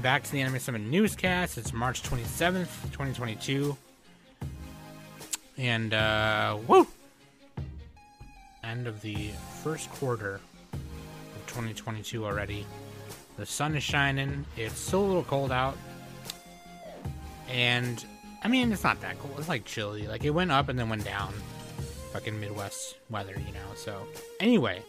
Welcome back to the Anime Summit newscast. It's March 27th, 2022. And uh woo! End of the first quarter of 2022 already. The sun is shining. It's still a little cold out. And I mean, it's not that cold. It's like chilly. Like it went up and then went down. Fucking Midwest weather, you know. So, anyway,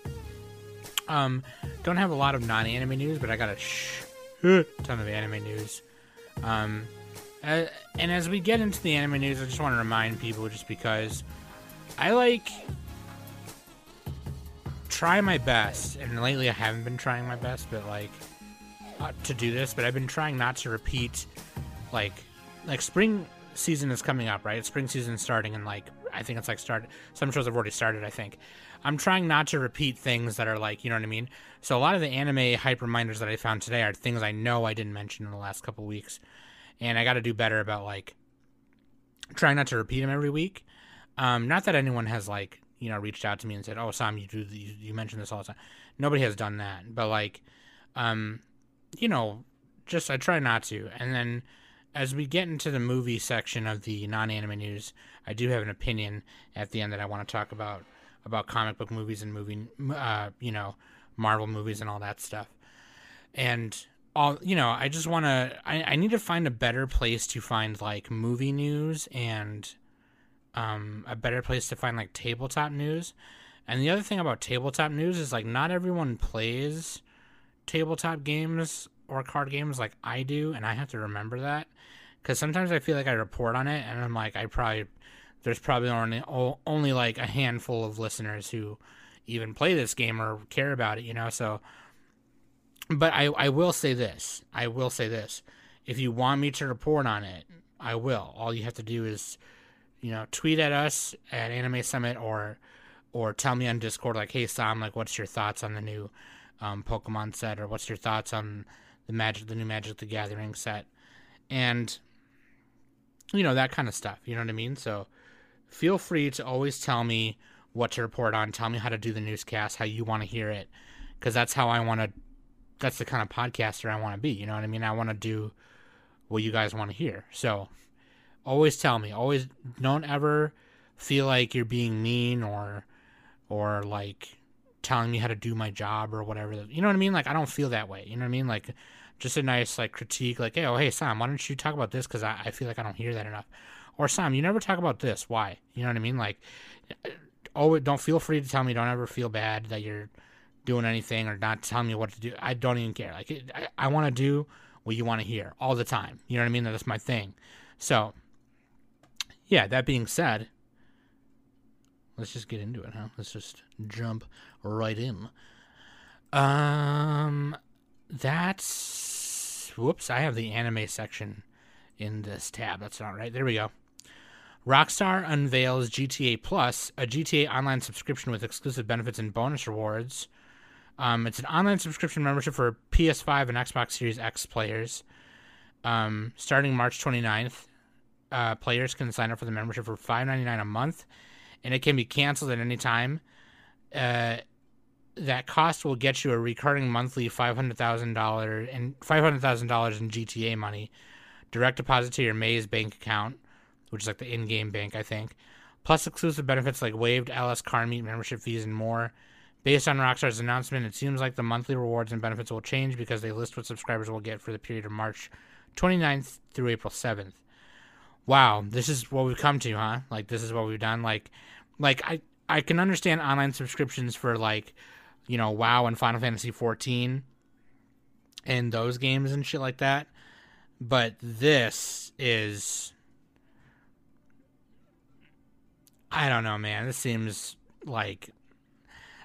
um don't have a lot of non-anime news, but I got a shh ton of anime news. Um, uh, and as we get into the anime news, I just want to remind people, just because I like try my best, and lately I haven't been trying my best, but like uh, to do this, but I've been trying not to repeat, like, like spring season is coming up, right? Spring season starting, and like I think it's like started. Some shows have already started, I think. I'm trying not to repeat things that are like, you know what I mean? So a lot of the anime hype reminders that I found today are things I know I didn't mention in the last couple weeks. And I got to do better about like trying not to repeat them every week. Um, not that anyone has like, you know, reached out to me and said, "Oh, Sam, you do you, you mention this all the time." Nobody has done that. But like um, you know, just I try not to. And then as we get into the movie section of the non-anime news, I do have an opinion at the end that I want to talk about about comic book movies and movie, uh, you know, Marvel movies and all that stuff. And all, you know, I just want to, I, I need to find a better place to find like movie news and um, a better place to find like tabletop news. And the other thing about tabletop news is like not everyone plays tabletop games or card games like I do, and I have to remember that because sometimes I feel like I report on it, and I'm like, I probably there's probably only only like a handful of listeners who even play this game or care about it, you know. So, but I I will say this, I will say this, if you want me to report on it, I will. All you have to do is, you know, tweet at us at Anime Summit or or tell me on Discord like, hey Sam, like, what's your thoughts on the new um, Pokemon set, or what's your thoughts on the Magic, the new Magic the Gathering set, and you know that kind of stuff. You know what I mean? So feel free to always tell me what to report on. Tell me how to do the newscast, how you want to hear it, because that's how I want to. That's the kind of podcaster I want to be. You know what I mean? I want to do what you guys want to hear. So always tell me. Always don't ever feel like you're being mean or or like telling me how to do my job or whatever. You know what I mean? Like I don't feel that way. You know what I mean? Like just a nice like critique, like, hey, oh hey Sam, why don't you talk about this? Because I, I feel like I don't hear that enough. Or Sam, you never talk about this. Why? You know what I mean? Like, oh, don't feel free to tell me. Don't ever feel bad that you're doing anything or not telling me what to do. I don't even care. Like, I, I want to do what you want to hear all the time. You know what I mean? That's my thing. So, yeah. That being said, let's just get into it, huh? Let's just jump right in. Um, that's whoops. I have the anime section in this tab. That's not right. There we go. Rockstar unveils GTA Plus, a GTA Online subscription with exclusive benefits and bonus rewards. Um, it's an online subscription membership for PS5 and Xbox Series X players. Um, starting March 29th, uh, players can sign up for the membership for $5.99 a month, and it can be canceled at any time. Uh, that cost will get you a recurring monthly $500,000 and $500,000 in GTA money direct deposit to your Maze bank account which is like the in-game bank, I think. Plus exclusive benefits like waived LS car meet membership fees and more. Based on Rockstar's announcement, it seems like the monthly rewards and benefits will change because they list what subscribers will get for the period of March 29th through April 7th. Wow, this is what we've come to, huh? Like this is what we've done. Like, like I I can understand online subscriptions for like, you know, WoW and Final Fantasy 14 and those games and shit like that, but this is I don't know, man. This seems like.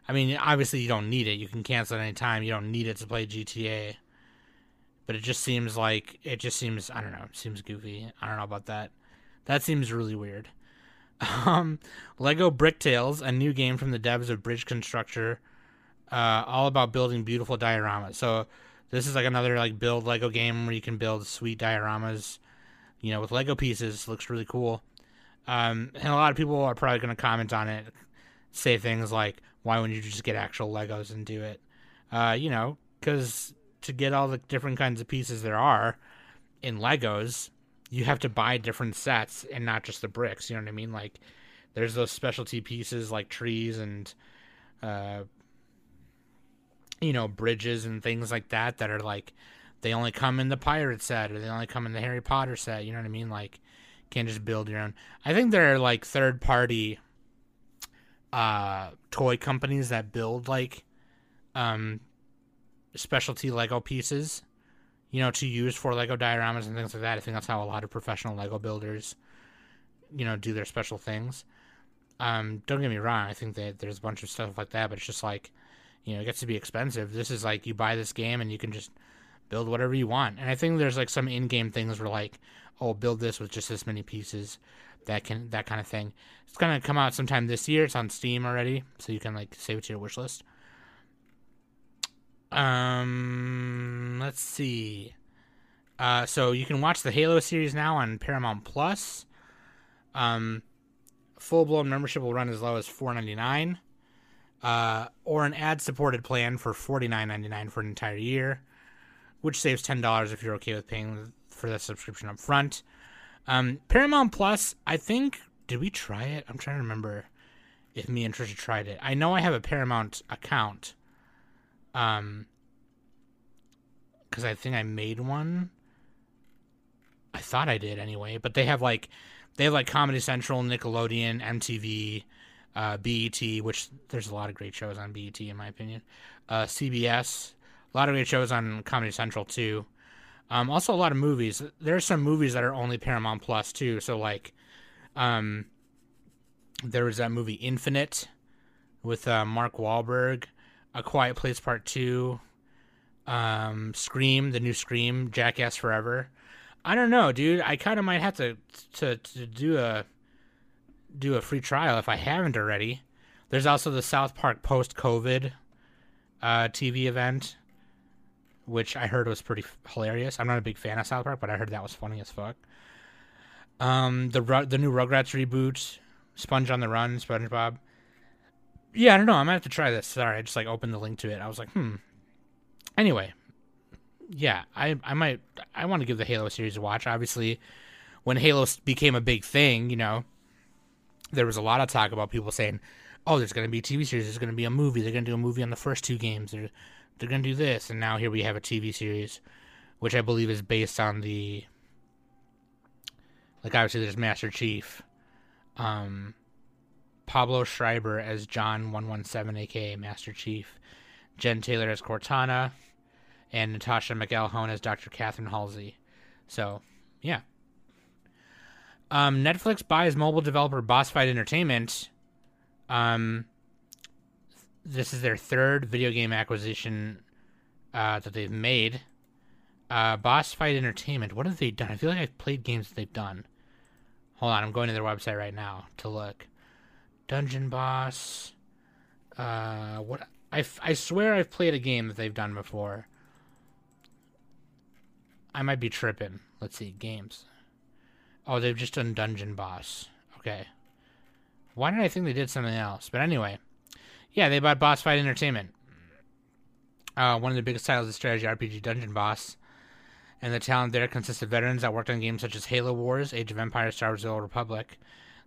I mean, obviously you don't need it. You can cancel at any time. You don't need it to play GTA. But it just seems like it just seems I don't know. Seems goofy. I don't know about that. That seems really weird. Um, Lego Brick Tales, a new game from the devs of Bridge Constructor, uh, all about building beautiful dioramas. So this is like another like build Lego game where you can build sweet dioramas, you know, with Lego pieces. Looks really cool. Um, and a lot of people are probably going to comment on it, say things like, "Why wouldn't you just get actual Legos and do it?" Uh, you know, because to get all the different kinds of pieces there are in Legos, you have to buy different sets and not just the bricks. You know what I mean? Like there's those specialty pieces like trees and uh, you know bridges and things like that that are like they only come in the pirate set or they only come in the Harry Potter set. You know what I mean? Like can't just build your own. I think there are like third party uh toy companies that build like um specialty Lego pieces, you know, to use for Lego dioramas and things like that. I think that's how a lot of professional Lego builders, you know, do their special things. Um, don't get me wrong, I think that there's a bunch of stuff like that, but it's just like, you know, it gets to be expensive. This is like you buy this game and you can just build whatever you want. And I think there's like some in-game things where like, oh, build this with just this many pieces, that can that kind of thing. It's gonna come out sometime this year. It's on Steam already, so you can like save it to your wish list. Um, let's see. Uh, so you can watch the Halo series now on Paramount Plus. Um, full blown membership will run as low as four ninety nine, uh, or an ad supported plan for forty nine ninety nine for an entire year, which saves ten dollars if you're okay with paying for the subscription up front. Um, Paramount Plus, I think, did we try it? I'm trying to remember if me and Trisha tried it. I know I have a Paramount account. Um, because I think I made one. I thought I did anyway, but they have like they have like Comedy Central, Nickelodeon, MTV, uh, BET, which there's a lot of great shows on BET in my opinion. Uh, CBS, a lot of great shows on Comedy Central too. Um, also a lot of movies. There are some movies that are only Paramount Plus too. So like, um, there was that movie Infinite with uh, Mark Wahlberg. A Quiet Place Part Two, um, Scream, the new Scream, Jackass Forever. I don't know, dude. I kind of might have to, to to do a do a free trial if I haven't already. There's also the South Park post COVID uh, TV event, which I heard was pretty hilarious. I'm not a big fan of South Park, but I heard that was funny as fuck. Um, the the new Rugrats reboot, Sponge on the Run, SpongeBob yeah, I don't know. I might have to try this. Sorry, I just like opened the link to it. I was like, hmm. Anyway, yeah, I I might I want to give the Halo series a watch. Obviously, when Halo became a big thing, you know, there was a lot of talk about people saying, "Oh, there's going to be a TV series. There's going to be a movie. They're going to do a movie on the first two games. They're going to do this." And now here we have a TV series, which I believe is based on the like obviously there's Master Chief. Um, Pablo Schreiber as John 117, aka Master Chief, Jen Taylor as Cortana, and Natascha McElhone as Dr. Catherine Halsey. So, yeah. Um, Netflix buys mobile developer Bossfight Entertainment. Um, this is their third video game acquisition uh, that they've made. Uh, Bossfight Entertainment. What have they done? I feel like I've played games that they've done. Hold on, I'm going to their website right now to look dungeon boss. Uh, what I, I swear I've played a game that they've done before. I might be tripping. Let's see, games. Oh, they've just done dungeon boss. Okay. Why did I think they did something else? But anyway, yeah, they bought Boss Fight Entertainment. Uh, one of the biggest titles of strategy RPG Dungeon Boss. And the talent there consists of veterans that worked on games such as Halo Wars, Age of Empires, Star Wars: The Old Republic,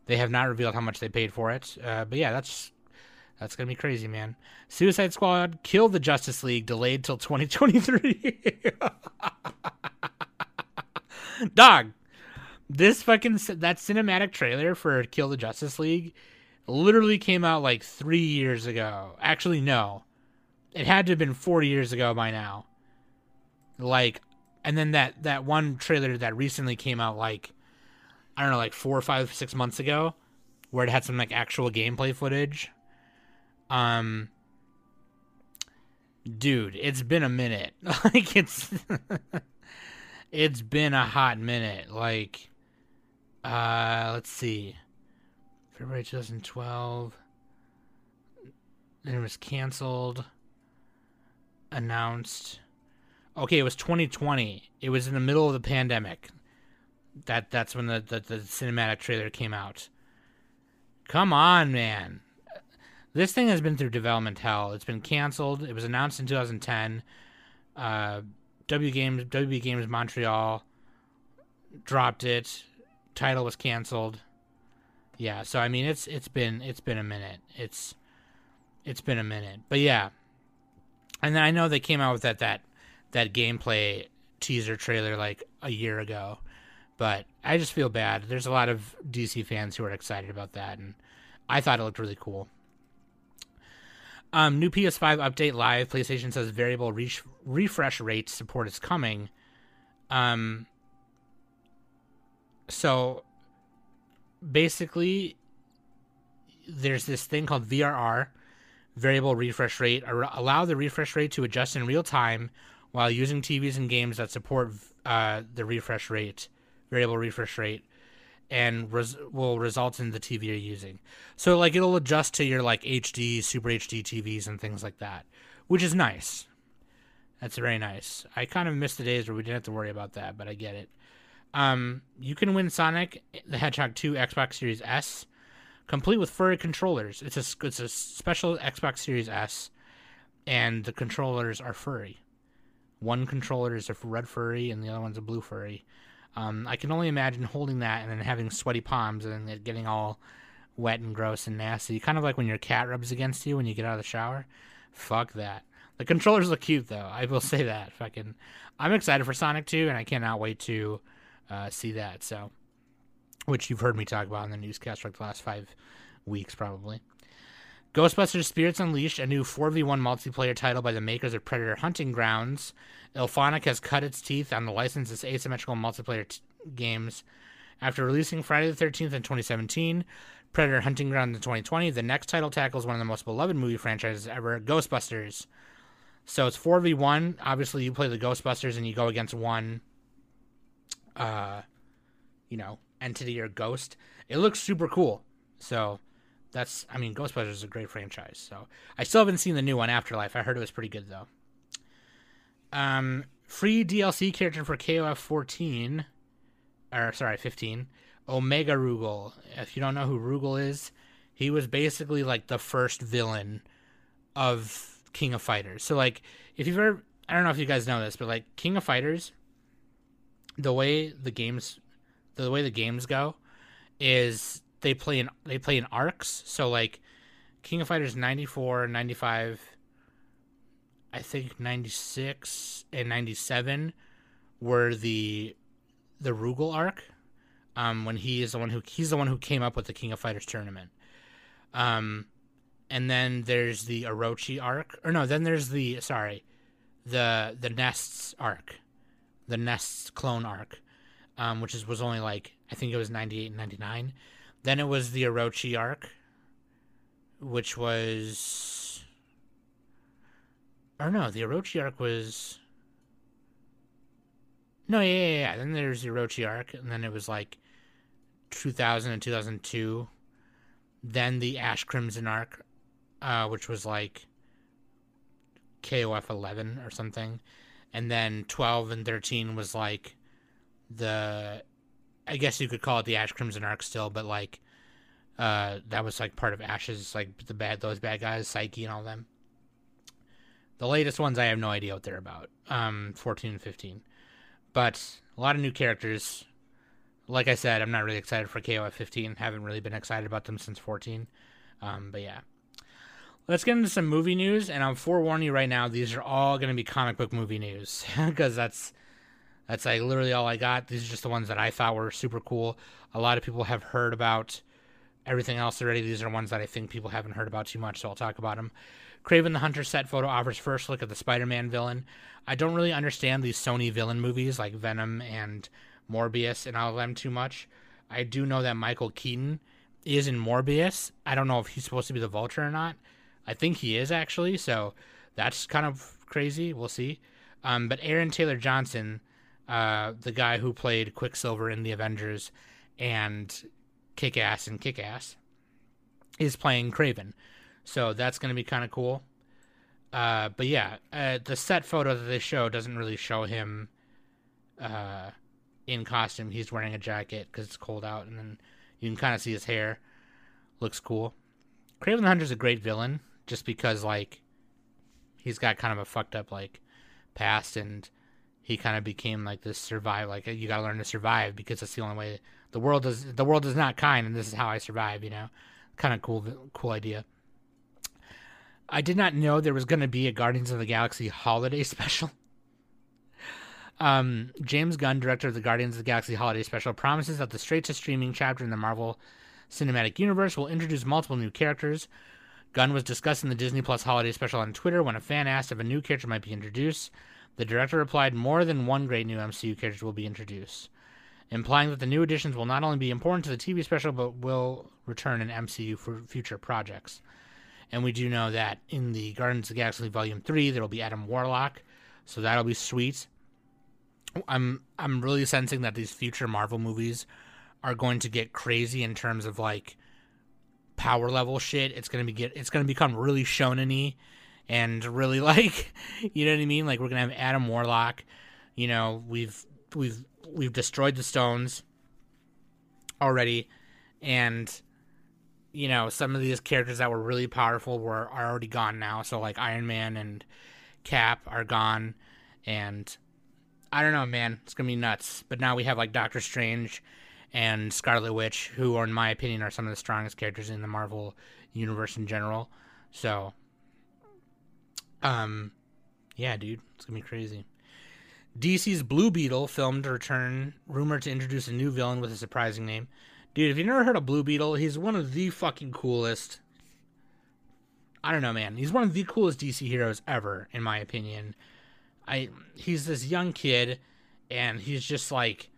they have not revealed how much they paid for it. Uh, but yeah, that's that's gonna be crazy, man. Suicide Squad killed the Justice League, delayed till 2023. Dog, this fucking that cinematic trailer for Kill the Justice League literally came out like three years ago. Actually, no, it had to have been four years ago by now. Like, and then that that one trailer that recently came out like I don't know, like four or five, six months ago, where it had some like actual gameplay footage. Um, dude, it's been a minute. like it's, it's been a hot minute. Like, uh, let's see, February 2012. Then it was canceled. Announced. Okay, it was 2020. It was in the middle of the pandemic that that's when the, the, the cinematic trailer came out. Come on, man. This thing has been through development hell. It's been canceled. It was announced in 2010. Uh, W Games, WB Games Montreal dropped it. Title was canceled. Yeah, so I mean it's it's been it's been a minute. It's it's been a minute. But yeah. And then I know they came out with that that that gameplay teaser trailer like a year ago. But I just feel bad. There's a lot of DC fans who are excited about that and I thought it looked really cool. Um, new PS5 update live. PlayStation says variable re- refresh rate support is coming. Um, so basically, there's this thing called VRR, variable refresh rate. Allow the refresh rate to adjust in real time while using TVs and games that support uh, the refresh rate, variable refresh rate and res- will result in the TV you're using. So like it'll adjust to your like HD, Super HD TVs and things like that, which is nice. That's very nice. I kind of miss the days where we didn't have to worry about that, but I get it. Um, you can win Sonic the Hedgehog 2 Xbox Series S, complete with furry controllers. It's a it's a special Xbox Series S, and the controllers are furry. One controller is a red furry, and the other one's a blue furry. Um, I can only imagine holding that and then having sweaty palms and it getting all wet and gross and nasty. Kind of like when your cat rubs against you when you get out of the shower. Fuck that. The controllers look cute though. I will say that. Fucking, I'm excited for Sonic 2, and I cannot wait to uh, see that. So, which you've heard me talk about in the newscast for like the last five weeks, probably. Ghostbusters Spirits Unleashed, a new 4v1 multiplayer title by the makers of Predator Hunting Grounds. IllFonic has cut its teeth on the licensed asymmetrical multiplayer t- games. After releasing Friday the 13th in 2017, Predator Hunting Grounds in 2020, the next title tackles one of the most beloved movie franchises ever, Ghostbusters. So it's 4v1. Obviously, you play the Ghostbusters and you go against one, uh, you know, entity or ghost. It looks super cool. So that's I mean Ghostbusters is a great franchise. So I still haven't seen the new one Afterlife. I heard it was pretty good though. Um, free DLC character for KOF 14, or sorry 15, Omega Rugal. If you don't know who Rugal is, he was basically like the first villain of King of Fighters. So like if you've ever I don't know if you guys know this, but like King of Fighters, the way the games the way the games go is they play in they play in arcs. So like King of Fighters 94, 95, I think 96 and 97 were the the Rugal arc. Um, when he is the one who he's the one who came up with the King of Fighters tournament. Um, and then there's the Orochi arc, or no, then there's the sorry, the the Nests arc, the Nests clone arc, um, which is was only like I think it was 98 and 99. Then it was the Orochi arc, which was. Or no, the Orochi arc was. No, yeah, yeah, yeah. Then there's the Orochi arc, and then it was like 2000 and 2002. Then the Ash Crimson arc, uh, which was like KOF 11 or something. And then 12 and 13 was like the I guess you could call it the Ash Crimson arc still, but like uh, that was like part of Ash's like the bad those bad guys, Saiki and all them. The latest ones I have no idea what they're about. Um, 14 and 15. But a lot of new characters. Like I said, I'm not really excited for KOF 15. Haven't really been excited about them since 14. Um, but yeah. Let's get into some movie news, and I'm forewarning you right now, these are all going to be comic book movie news because that's that's like literally all I got. These are just the ones that I thought were super cool. A lot of people have heard about everything else already. These are ones that I think people haven't heard about too much, so I'll talk about them. Kraven the Hunter set photo offers first look at the Spider Man villain. I don't really understand these Sony villain movies like Venom and Morbius and all of them too much. I do know that Michael Keaton is in Morbius. I don't know if he's supposed to be the Vulture or not. I think he is actually, so that's kind of crazy. We'll see. Um, but Aaron Taylor Johnson uh, the guy who played Quicksilver in the Avengers and Kick Ass and Kick Ass, is playing Kraven. So that's going to be kind of cool. Uh, but yeah, uh, the set photo that they show doesn't really show him uh, in costume. He's wearing a jacket because it's cold out, and then you can kind of see his hair. Looks cool. Kraven the Hunter is a great villain, just because like he's got kind of a fucked up like past and he kind of became like this survive. Like you got to learn to survive because that's the only way. The world is the world is not kind, and this is how I survive. You know, kind of cool, cool idea. I did not know there was going to be a Guardians of the Galaxy holiday special. Um, James Gunn, director of the Guardians of the Galaxy Holiday Special, promises that the straight to streaming chapter in the Marvel Cinematic Universe will introduce multiple new characters. Gunn was discussing the Disney Plus Holiday Special on Twitter when a fan asked if a new character might be introduced. The director replied, More than one great new MCU character will be introduced, implying that the new additions will not only be important to the TV special, but will return in MCU for future projects. And we do know that in the Guardians of the Galaxy Volume 3, there will be Adam Warlock, so that'll be sweet. I'm I'm really sensing that these future Marvel movies are going to get crazy in terms of like power level shit. It's gonna be get it's gonna become really shonen and really like you know what I mean? Like we're gonna have Adam Warlock. You know, we've we've we've destroyed the stones already and you know, some of these characters that were really powerful were are already gone now. So like Iron Man and Cap are gone and I don't know, man. It's gonna be nuts. But now we have like Doctor Strange and Scarlet Witch, who, are, in my opinion, are some of the strongest characters in the Marvel universe in general. So, um, yeah, dude, it's gonna be crazy. DC's Blue Beetle filmed to return, rumored to introduce a new villain with a surprising name. Dude, if you've never heard of Blue Beetle, he's one of the fucking coolest. I don't know, man. He's one of the coolest DC heroes ever, in my opinion. I he's this young kid, and he's just like,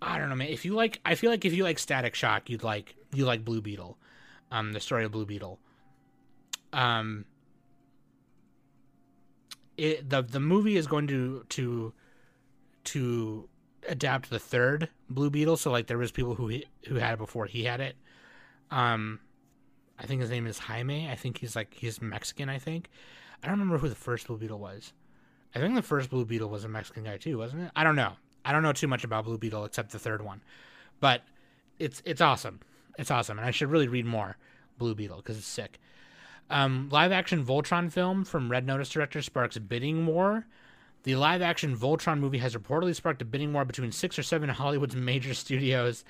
I don't know, man. If you like, I feel like if you like Static Shock, you'd like you like Blue Beetle, um, the story of Blue Beetle. Um, it the the movie is going to to to adapt the third Blue Beetle. So like there was people who who had it before he had it. Um, I think his name is Jaime. I think he's like he's Mexican. I think I don't remember who the first Blue Beetle was. I think the first Blue Beetle was a Mexican guy too, wasn't it? I don't know. I don't know too much about Blue Beetle except the third one, but it's it's awesome. It's awesome, and I should really read more Blue Beetle because it's sick. Um, live action Voltron film from Red Notice director sparks bidding war. The live action Voltron movie has reportedly sparked a bidding war between six or seven Hollywood's major studios.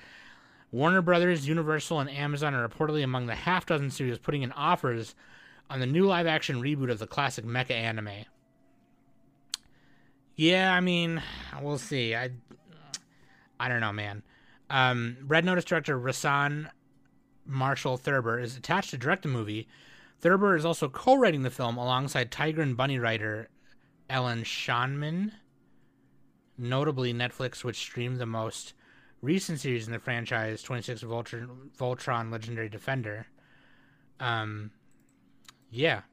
Warner Brothers, Universal, and Amazon are reportedly among the half dozen studios putting in offers on the new live action reboot of the classic mecha anime. Yeah, I mean, we'll see. I I don't know, man. Um, Red Notice director Rawson Marshall Thurber is attached to direct the movie. Thurber is also co-writing the film alongside Tiger and Bunny writer Ellen Shanman. Notably, Netflix, which streamed the most recent series in the franchise, 26 Voltron, Voltron Legendary Defender. Um, yeah,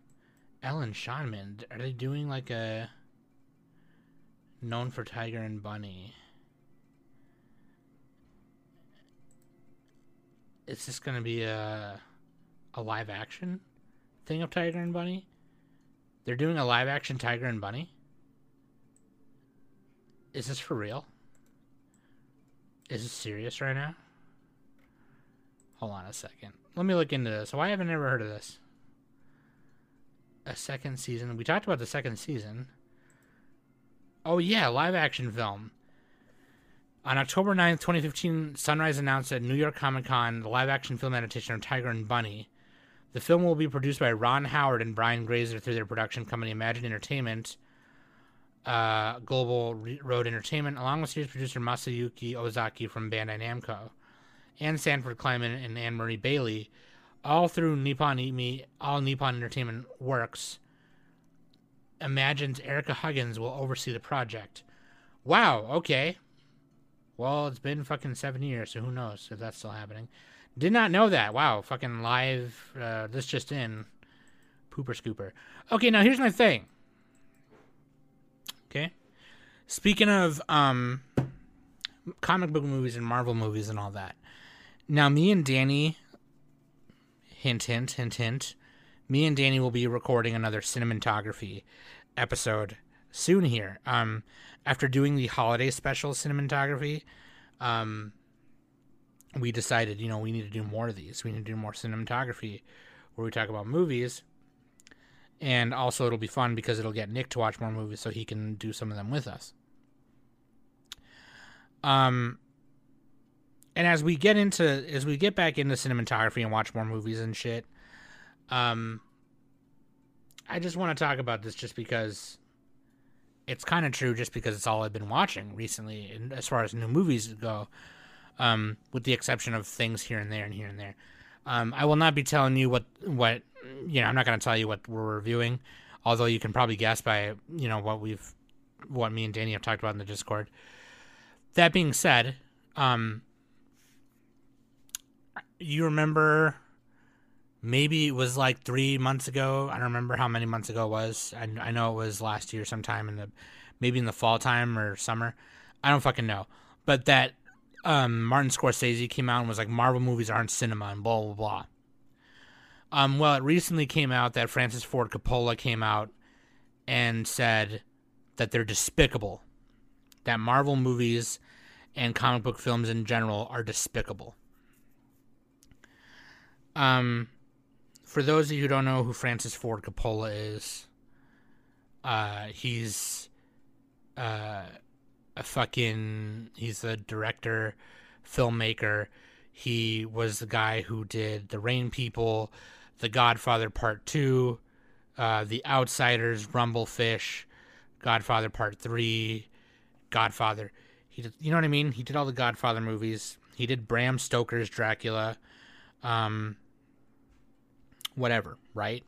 Ellen Shanman. Are they doing like a known for Tiger and Bunny. Is this going to be a a live action thing of Tiger and Bunny? They're doing a live action Tiger and Bunny? Is this for real? Is this serious right now? Hold on a second. Let me look into this. Why haven't I ever heard of this? A second season. We talked about the second season. Oh yeah, live action film. On October 9th, 2015, Sunrise announced at New York Comic Con the live action film adaptation of Tiger and Bunny. The film will be produced by Ron Howard and Brian Grazer through their production company Imagine Entertainment, uh, Global Road Entertainment, along with series producer Masayuki Ozaki from Bandai Namco, and Sanford Climan and Anne Marie Bailey, all through Nippon all Nippon Entertainment Works imagines Erica Huggins will oversee the project. Wow, okay. Well, it's been fucking seven years, so who knows if that's still happening. Did not know that. Wow, fucking live. Uh, this just in. Pooper scooper. Okay, now here's my thing. Okay. Speaking of um, comic book movies and Marvel movies and all that. Now, me and Danny, hint, hint, hint, hint, me and Danny will be recording another cinematography episode soon here. Um, after doing the holiday special cinematography, um, we decided, you know, we need to do more of these. We need to do more cinematography where we talk about movies. And also, it'll be fun because it'll get Nick to watch more movies so he can do some of them with us. Um, and as we get into as we get back into cinematography and watch more movies and shit, um, I just want to talk about this just because it's kind of true, just because it's all I've been watching recently, and as far as new movies go, um, with the exception of things here and there and here and there. Um, I will not be telling you what what you know. I'm not going to tell you what we're reviewing, although you can probably guess by you know what we've what me and Danny have talked about in the Discord. That being said, um, you remember maybe it was like three months ago. I don't remember how many months ago it was. I, I know it was last year sometime in the maybe in the fall time or summer. I don't fucking know. But that um, Martin Scorsese came out and was like, Marvel movies aren't cinema and blah, blah, blah. Um, well, it recently came out that Francis Ford Coppola came out and said that they're despicable. That Marvel movies and comic book films in general are despicable. Um, for those of you who don't know who Francis Ford Coppola is, uh, he's uh, a fucking he's a director, filmmaker. He was the guy who did The Rain People, The Godfather Part Two, uh, The Outsiders, Rumblefish, Godfather Part Three, Godfather. He did, you know what I mean? He did all the Godfather movies. He did Bram Stoker's Dracula. Um, whatever, right?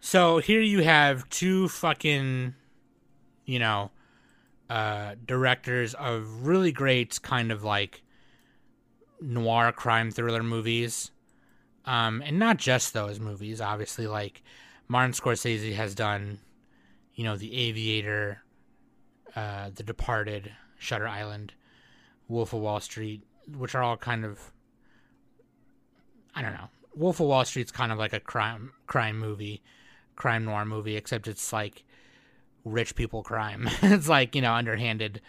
So here you have two fucking, you know, uh, directors of really great kind of like noir crime thriller movies. Um, and not just those movies, obviously, like Martin Scorsese has done, you know, The Aviator, uh, The Departed, Shutter Island, Wolf of Wall Street, which are all kind of, I don't know, Wolf of Wall Street's kind of like a crime crime movie, crime noir movie, except it's like rich people crime. it's like you know underhanded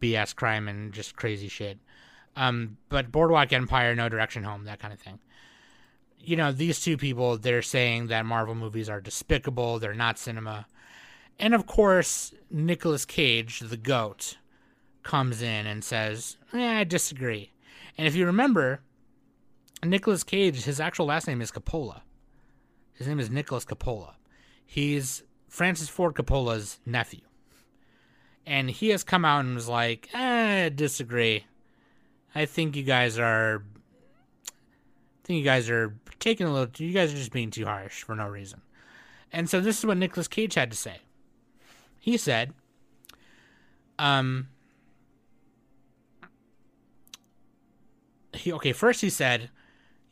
BS crime and just crazy shit. Um, but Boardwalk Empire, No Direction Home, that kind of thing. You know, these two people, they're saying that Marvel movies are despicable, they're not cinema. And of course, Nicolas Cage, the GOAT, comes in and says, eh, I disagree. And if you remember, Nicolas Cage, his actual last name is Coppola. His name is Nicholas Coppola. He's Francis Ford Coppola's nephew. And he has come out and was like, eh, disagree. I think you guys are I think you guys are taking a little you guys are just being too harsh for no reason. And so this is what Nicholas Cage had to say. He said, um he okay, first he said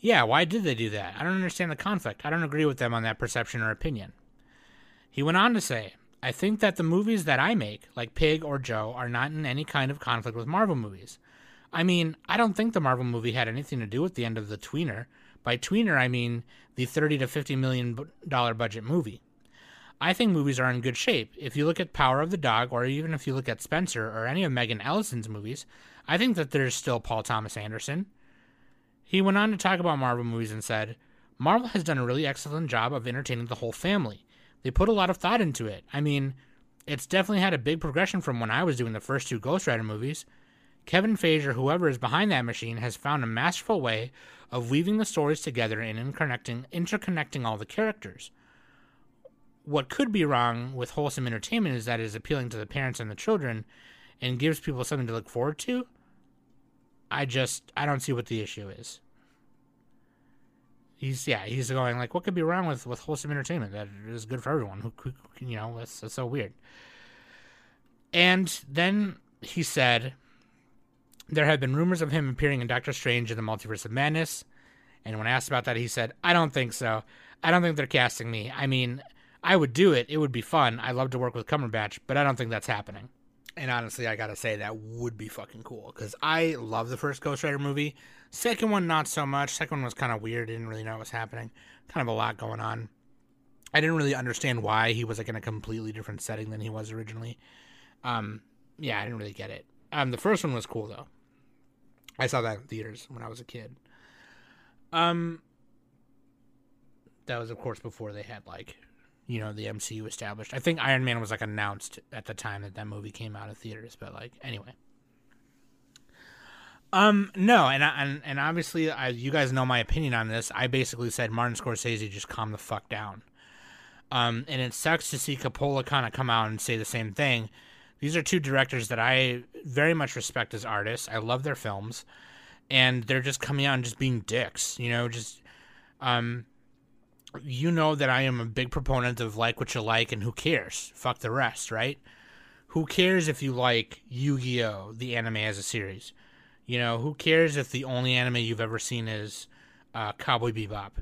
yeah, why did they do that? I don't understand the conflict. I don't agree with them on that perception or opinion. He went on to say, I think that the movies that I make, like Pig or Joe, are not in any kind of conflict with Marvel movies. I mean, I don't think the Marvel movie had anything to do with the end of the tweener. By tweener, I mean the 30 to 50 million dollar budget movie. I think movies are in good shape. If you look at Power of the Dog, or even if you look at Spencer or any of Megan Ellison's movies, I think that there's still Paul Thomas Anderson. He went on to talk about Marvel movies and said, Marvel has done a really excellent job of entertaining the whole family. They put a lot of thought into it. I mean, it's definitely had a big progression from when I was doing the first two Ghost Rider movies. Kevin Feige or whoever is behind that machine has found a masterful way of weaving the stories together and interconnecting, interconnecting all the characters. What could be wrong with wholesome entertainment is that it is appealing to the parents and the children and gives people something to look forward to. I just I don't see what the issue is. He's yeah he's going like what could be wrong with with wholesome entertainment that is good for everyone who, you know that's, that's so weird. And then he said there have been rumors of him appearing in Doctor Strange in the Multiverse of Madness. And when I asked about that, he said, I don't think so. I don't think they're casting me. I mean, I would do it. It would be fun. I love to work with Cumberbatch, but I don't think that's happening. And honestly, I gotta say that would be fucking cool because I love the first Ghost Rider movie. Second one, not so much. Second one was kind of weird. Didn't really know what was happening. Kind of a lot going on. I didn't really understand why he was like in a completely different setting than he was originally. Um, yeah, I didn't really get it. Um, the first one was cool though. I saw that in theaters when I was a kid. Um, that was of course before they had like you know the MCU established. I think Iron Man was like announced at the time that that movie came out of theaters, but like anyway. Um no, and and and obviously I, you guys know my opinion on this. I basically said Martin Scorsese just calm the fuck down. Um and it sucks to see Coppola kind of come out and say the same thing. These are two directors that I very much respect as artists. I love their films and they're just coming out and just being dicks, you know, just um you know that I am a big proponent of like what you like and who cares? Fuck the rest, right? Who cares if you like Yu-Gi-Oh, the anime as a series? You know, who cares if the only anime you've ever seen is uh, Cowboy Bebop?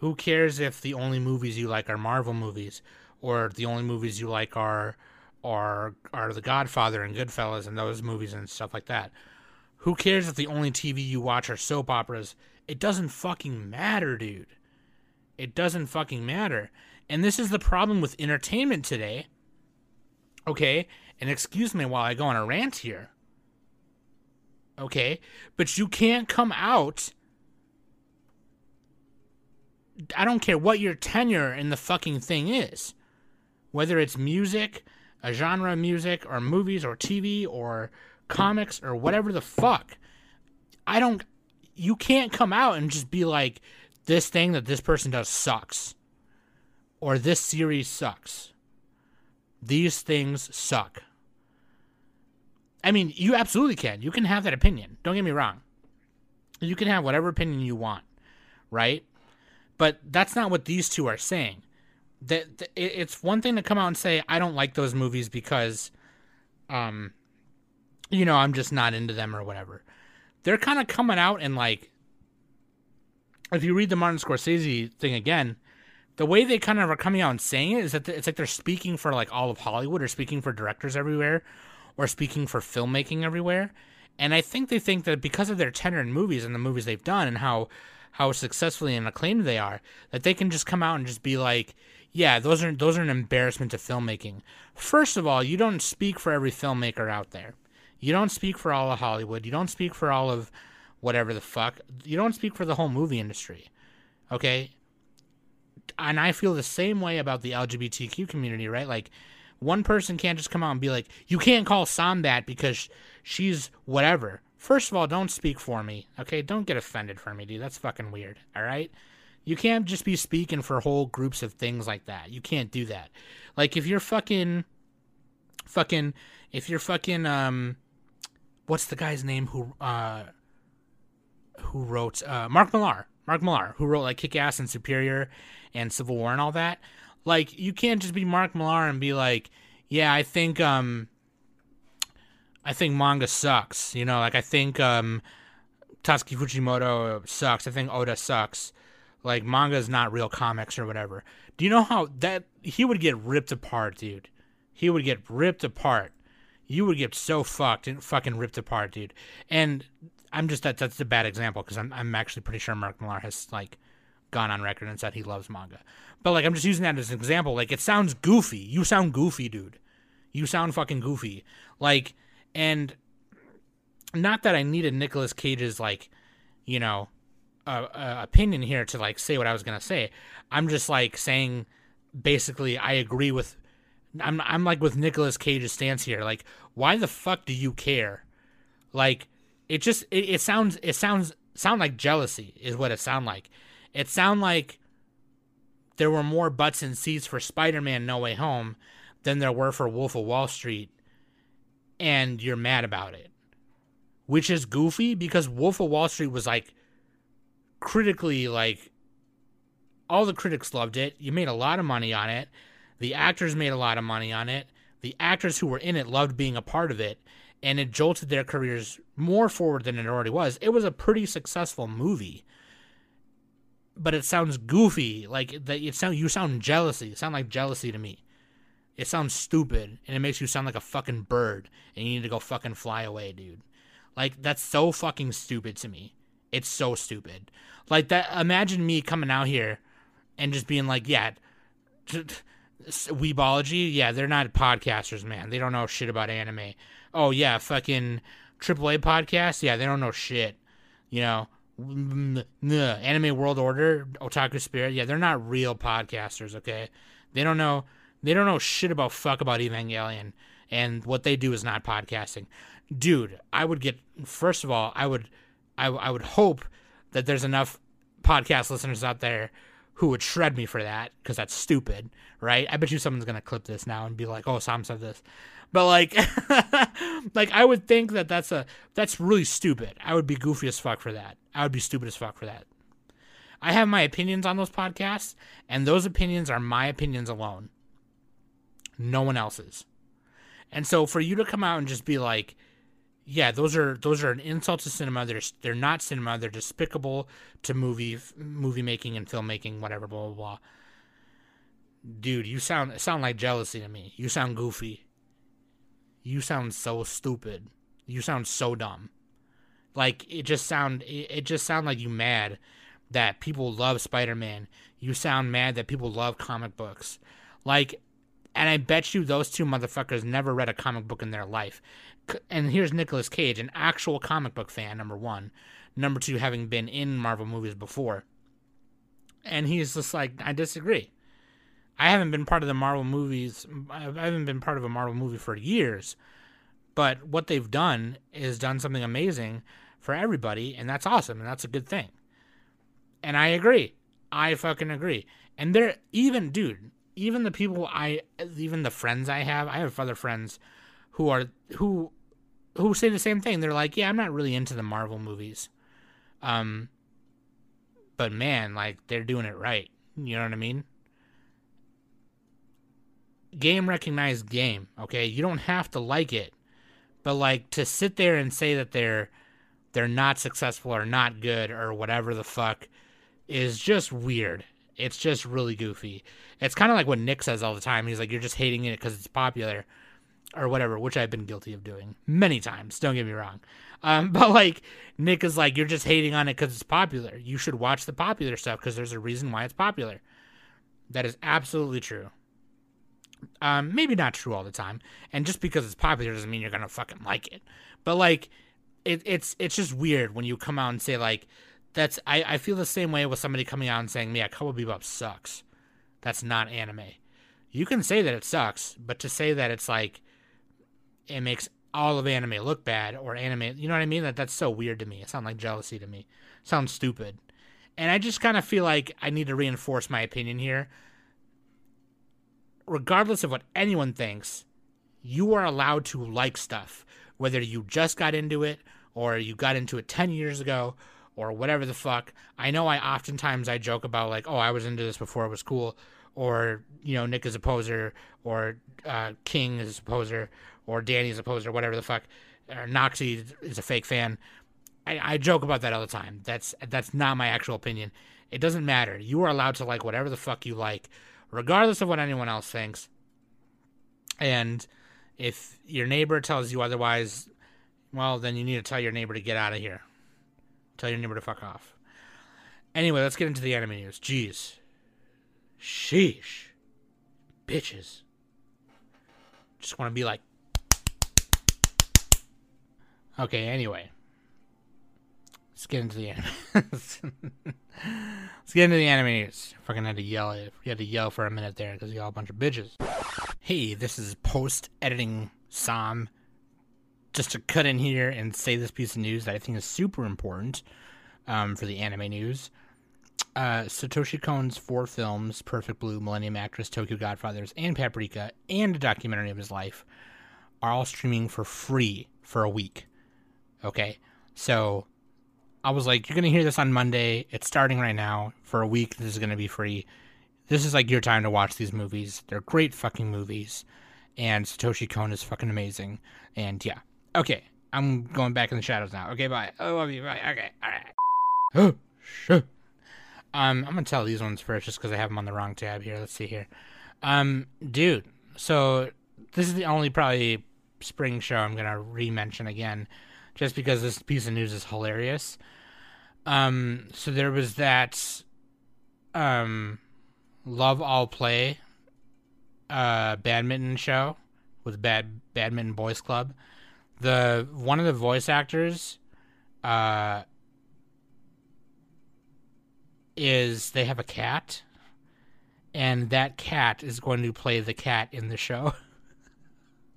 Who cares if the only movies you like are Marvel movies, or the only movies you like are are are The Godfather and Goodfellas and those movies and stuff like that? Who cares if the only TV you watch are soap operas? It doesn't fucking matter, dude. It doesn't fucking matter. And this is the problem with entertainment today. Okay? And excuse me while I go on a rant here. Okay? But you can't come out. I don't care what your tenure in the fucking thing is. Whether it's music, a genre of music, or movies, or TV, or comics, or whatever the fuck. I don't. You can't come out and just be like, this thing that this person does sucks or this series sucks. These things suck. I mean, you absolutely can. You can have that opinion. Don't get me wrong. You can have whatever opinion you want, right? But that's not what these two are saying. That it's one thing to come out and say I don't like those movies because um you know, I'm just not into them or whatever. They're kind of coming out and like if you read the Martin Scorsese thing again, the way they kind of are coming out and saying it is that it's like they're speaking for like all of Hollywood or speaking for directors everywhere or speaking for filmmaking everywhere. And I think they think that because of their tenor in movies and the movies they've done and how how successfully and acclaimed they are, that they can just come out and just be like, yeah, those are those are an embarrassment to filmmaking. First of all, you don't speak for every filmmaker out there. You don't speak for all of Hollywood. You don't speak for all of whatever the fuck. You don't speak for the whole movie industry. Okay? And I feel the same way about the LGBTQ community, right? Like, one person can't just come out and be like, you can't call Sam that because she's whatever. First of all, don't speak for me, okay? Don't get offended for me, dude. That's fucking weird, all right? You can't just be speaking for whole groups of things like that. You can't do that. Like, if you're fucking, fucking, if you're fucking, um, what's the guy's name who, uh, who wrote uh, Mark Millar. Mark Millar, who wrote like Kick Ass and Superior and Civil War and all that. Like you can't just be Mark Millar and be like, yeah, I think um I think manga sucks. You know, like I think um Tatsuki Fujimoto sucks. I think Oda sucks. Like manga is not real comics or whatever. Do you know how that he would get ripped apart, dude? He would get ripped apart. You would get so fucked and fucking ripped apart, dude. And I'm just that that's a bad example because I'm I'm actually pretty sure Mark Millar has like gone on record and said he loves manga. But like I'm just using that as an example. Like it sounds goofy. You sound goofy, dude. You sound fucking goofy. Like and not that I needed Nicolas Cage's like, you know, uh, uh, opinion here to like say what I was gonna say. I'm just like saying basically I agree with. I'm I'm like with Nicolas Cage's stance here. Like, why the fuck do you care? Like, it just it, it sounds it sounds sound like jealousy is what it sound like. It sound like there were more butts and seats for Spider-Man No Way Home than there were for Wolf of Wall Street, and you're mad about it, which is goofy because Wolf of Wall Street was like critically like all the critics loved it. You made a lot of money on it. The actors made a lot of money on it. The actors who were in it loved being a part of it and it jolted their careers more forward than it already was. It was a pretty successful movie, but it sounds goofy. Like that, sound you sound jealousy. It sound like jealousy to me. It sounds stupid, and it makes you sound like a fucking bird, and you need to go fucking fly away, dude. Like that's so fucking stupid to me. It's so stupid. Like that. Imagine me coming out here and just being like, yeah. Weebology, yeah, they're not podcasters, man. They don't know shit about anime oh yeah, fucking AAA podcast, yeah, they don't know shit. You know, Anime World Order, Otaku Spirit. Yeah, they're not real podcasters. Okay, they don't know. They don't know shit about fuck about Evangelion, and what they do is not podcasting. Dude, I would get. First of all, I would, I, I would hope that there's enough podcast listeners out there who would shred me for that because that's stupid, right? I bet you someone's gonna clip this now and be like, "Oh, Sam said this," but like, like I would think that that's a that's really stupid. I would be goofy as fuck for that. I would be stupid as fuck for that. I have my opinions on those podcasts, and those opinions are my opinions alone. No one else's. And so for you to come out and just be like, yeah, those are those are an insult to cinema. They're they're not cinema. They're despicable to movie movie making and filmmaking. Whatever, blah blah blah. Dude, you sound sound like jealousy to me. You sound goofy. You sound so stupid. You sound so dumb. Like it just sound it, it just sound like you mad that people love Spider-Man. You sound mad that people love comic books. Like and I bet you those two motherfuckers never read a comic book in their life and here's Nicolas Cage, an actual comic book fan, number one. Number two, having been in Marvel movies before. And he's just like, I disagree. I haven't been part of the Marvel movies. I haven't been part of a Marvel movie for years. But what they've done is done something amazing for everybody, and that's awesome, and that's a good thing. And I agree. I fucking agree. And they're even, dude, even the people I, even the friends I have, I have other friends who are, who who say the same thing. They're like, yeah, I'm not really into the Marvel movies. Um, but man, like they're doing it right. You know what I mean? Game recognized game. Okay, you don't have to like it, but like to sit there and say that they're they're not successful or not good or whatever the fuck is just weird. It's just really goofy. It's kind of like what Nick says all the time. He's like, you're just hating it because it's popular or whatever, which I've been guilty of doing many times. Don't get me wrong. Um, but like Nick is like, you're just hating on it because it's popular. You should watch the popular stuff because there's a reason why it's popular. That is absolutely true. Um, maybe not true all the time, and just because it's popular doesn't mean you're gonna fucking like it. But like, it, it's it's just weird when you come out and say like, that's I, I feel the same way with somebody coming out and saying, yeah, Cowboy Bebop sucks. That's not anime. You can say that it sucks, but to say that it's like it makes all of anime look bad or anime you know what i mean that that's so weird to me it sounds like jealousy to me it sounds stupid and i just kind of feel like i need to reinforce my opinion here regardless of what anyone thinks you are allowed to like stuff whether you just got into it or you got into it 10 years ago or whatever the fuck i know i oftentimes i joke about like oh i was into this before it was cool or you know nick is a poser or uh, king is a poser or Danny is a poser, whatever the fuck, or Noxie is a fake fan. I, I joke about that all the time. That's that's not my actual opinion. It doesn't matter. You are allowed to like whatever the fuck you like, regardless of what anyone else thinks. And if your neighbor tells you otherwise, well, then you need to tell your neighbor to get out of here. Tell your neighbor to fuck off. Anyway, let's get into the anime news. Jeez. Sheesh. Bitches. Just want to be like, Okay, anyway. Let's get into the anime. Let's get into the anime news. Fucking had to yell. You had to yell for a minute there because y'all a bunch of bitches. Hey, this is post editing Sam. Just to cut in here and say this piece of news that I think is super important um, for the anime news. Uh, Satoshi Kon's four films, Perfect Blue, Millennium Actress, Tokyo Godfathers, and Paprika, and a documentary of his life, are all streaming for free for a week Okay. So I was like, you're going to hear this on Monday. It's starting right now. For a week, this is going to be free. This is like your time to watch these movies. They're great fucking movies. And Satoshi Kon is fucking amazing. And yeah. Okay. I'm going back in the shadows now. Okay, bye. I love you. Bye. Okay. All right. Oh, shit. Um, I'm going to tell these ones first just because I have them on the wrong tab here. Let's see here. Um, dude. So this is the only probably spring show I'm going to re mention again just because this piece of news is hilarious. Um, so there was that um, Love All Play uh, badminton show with Bad Badminton Boys Club. The one of the voice actors uh, is they have a cat, and that cat is going to play the cat in the show.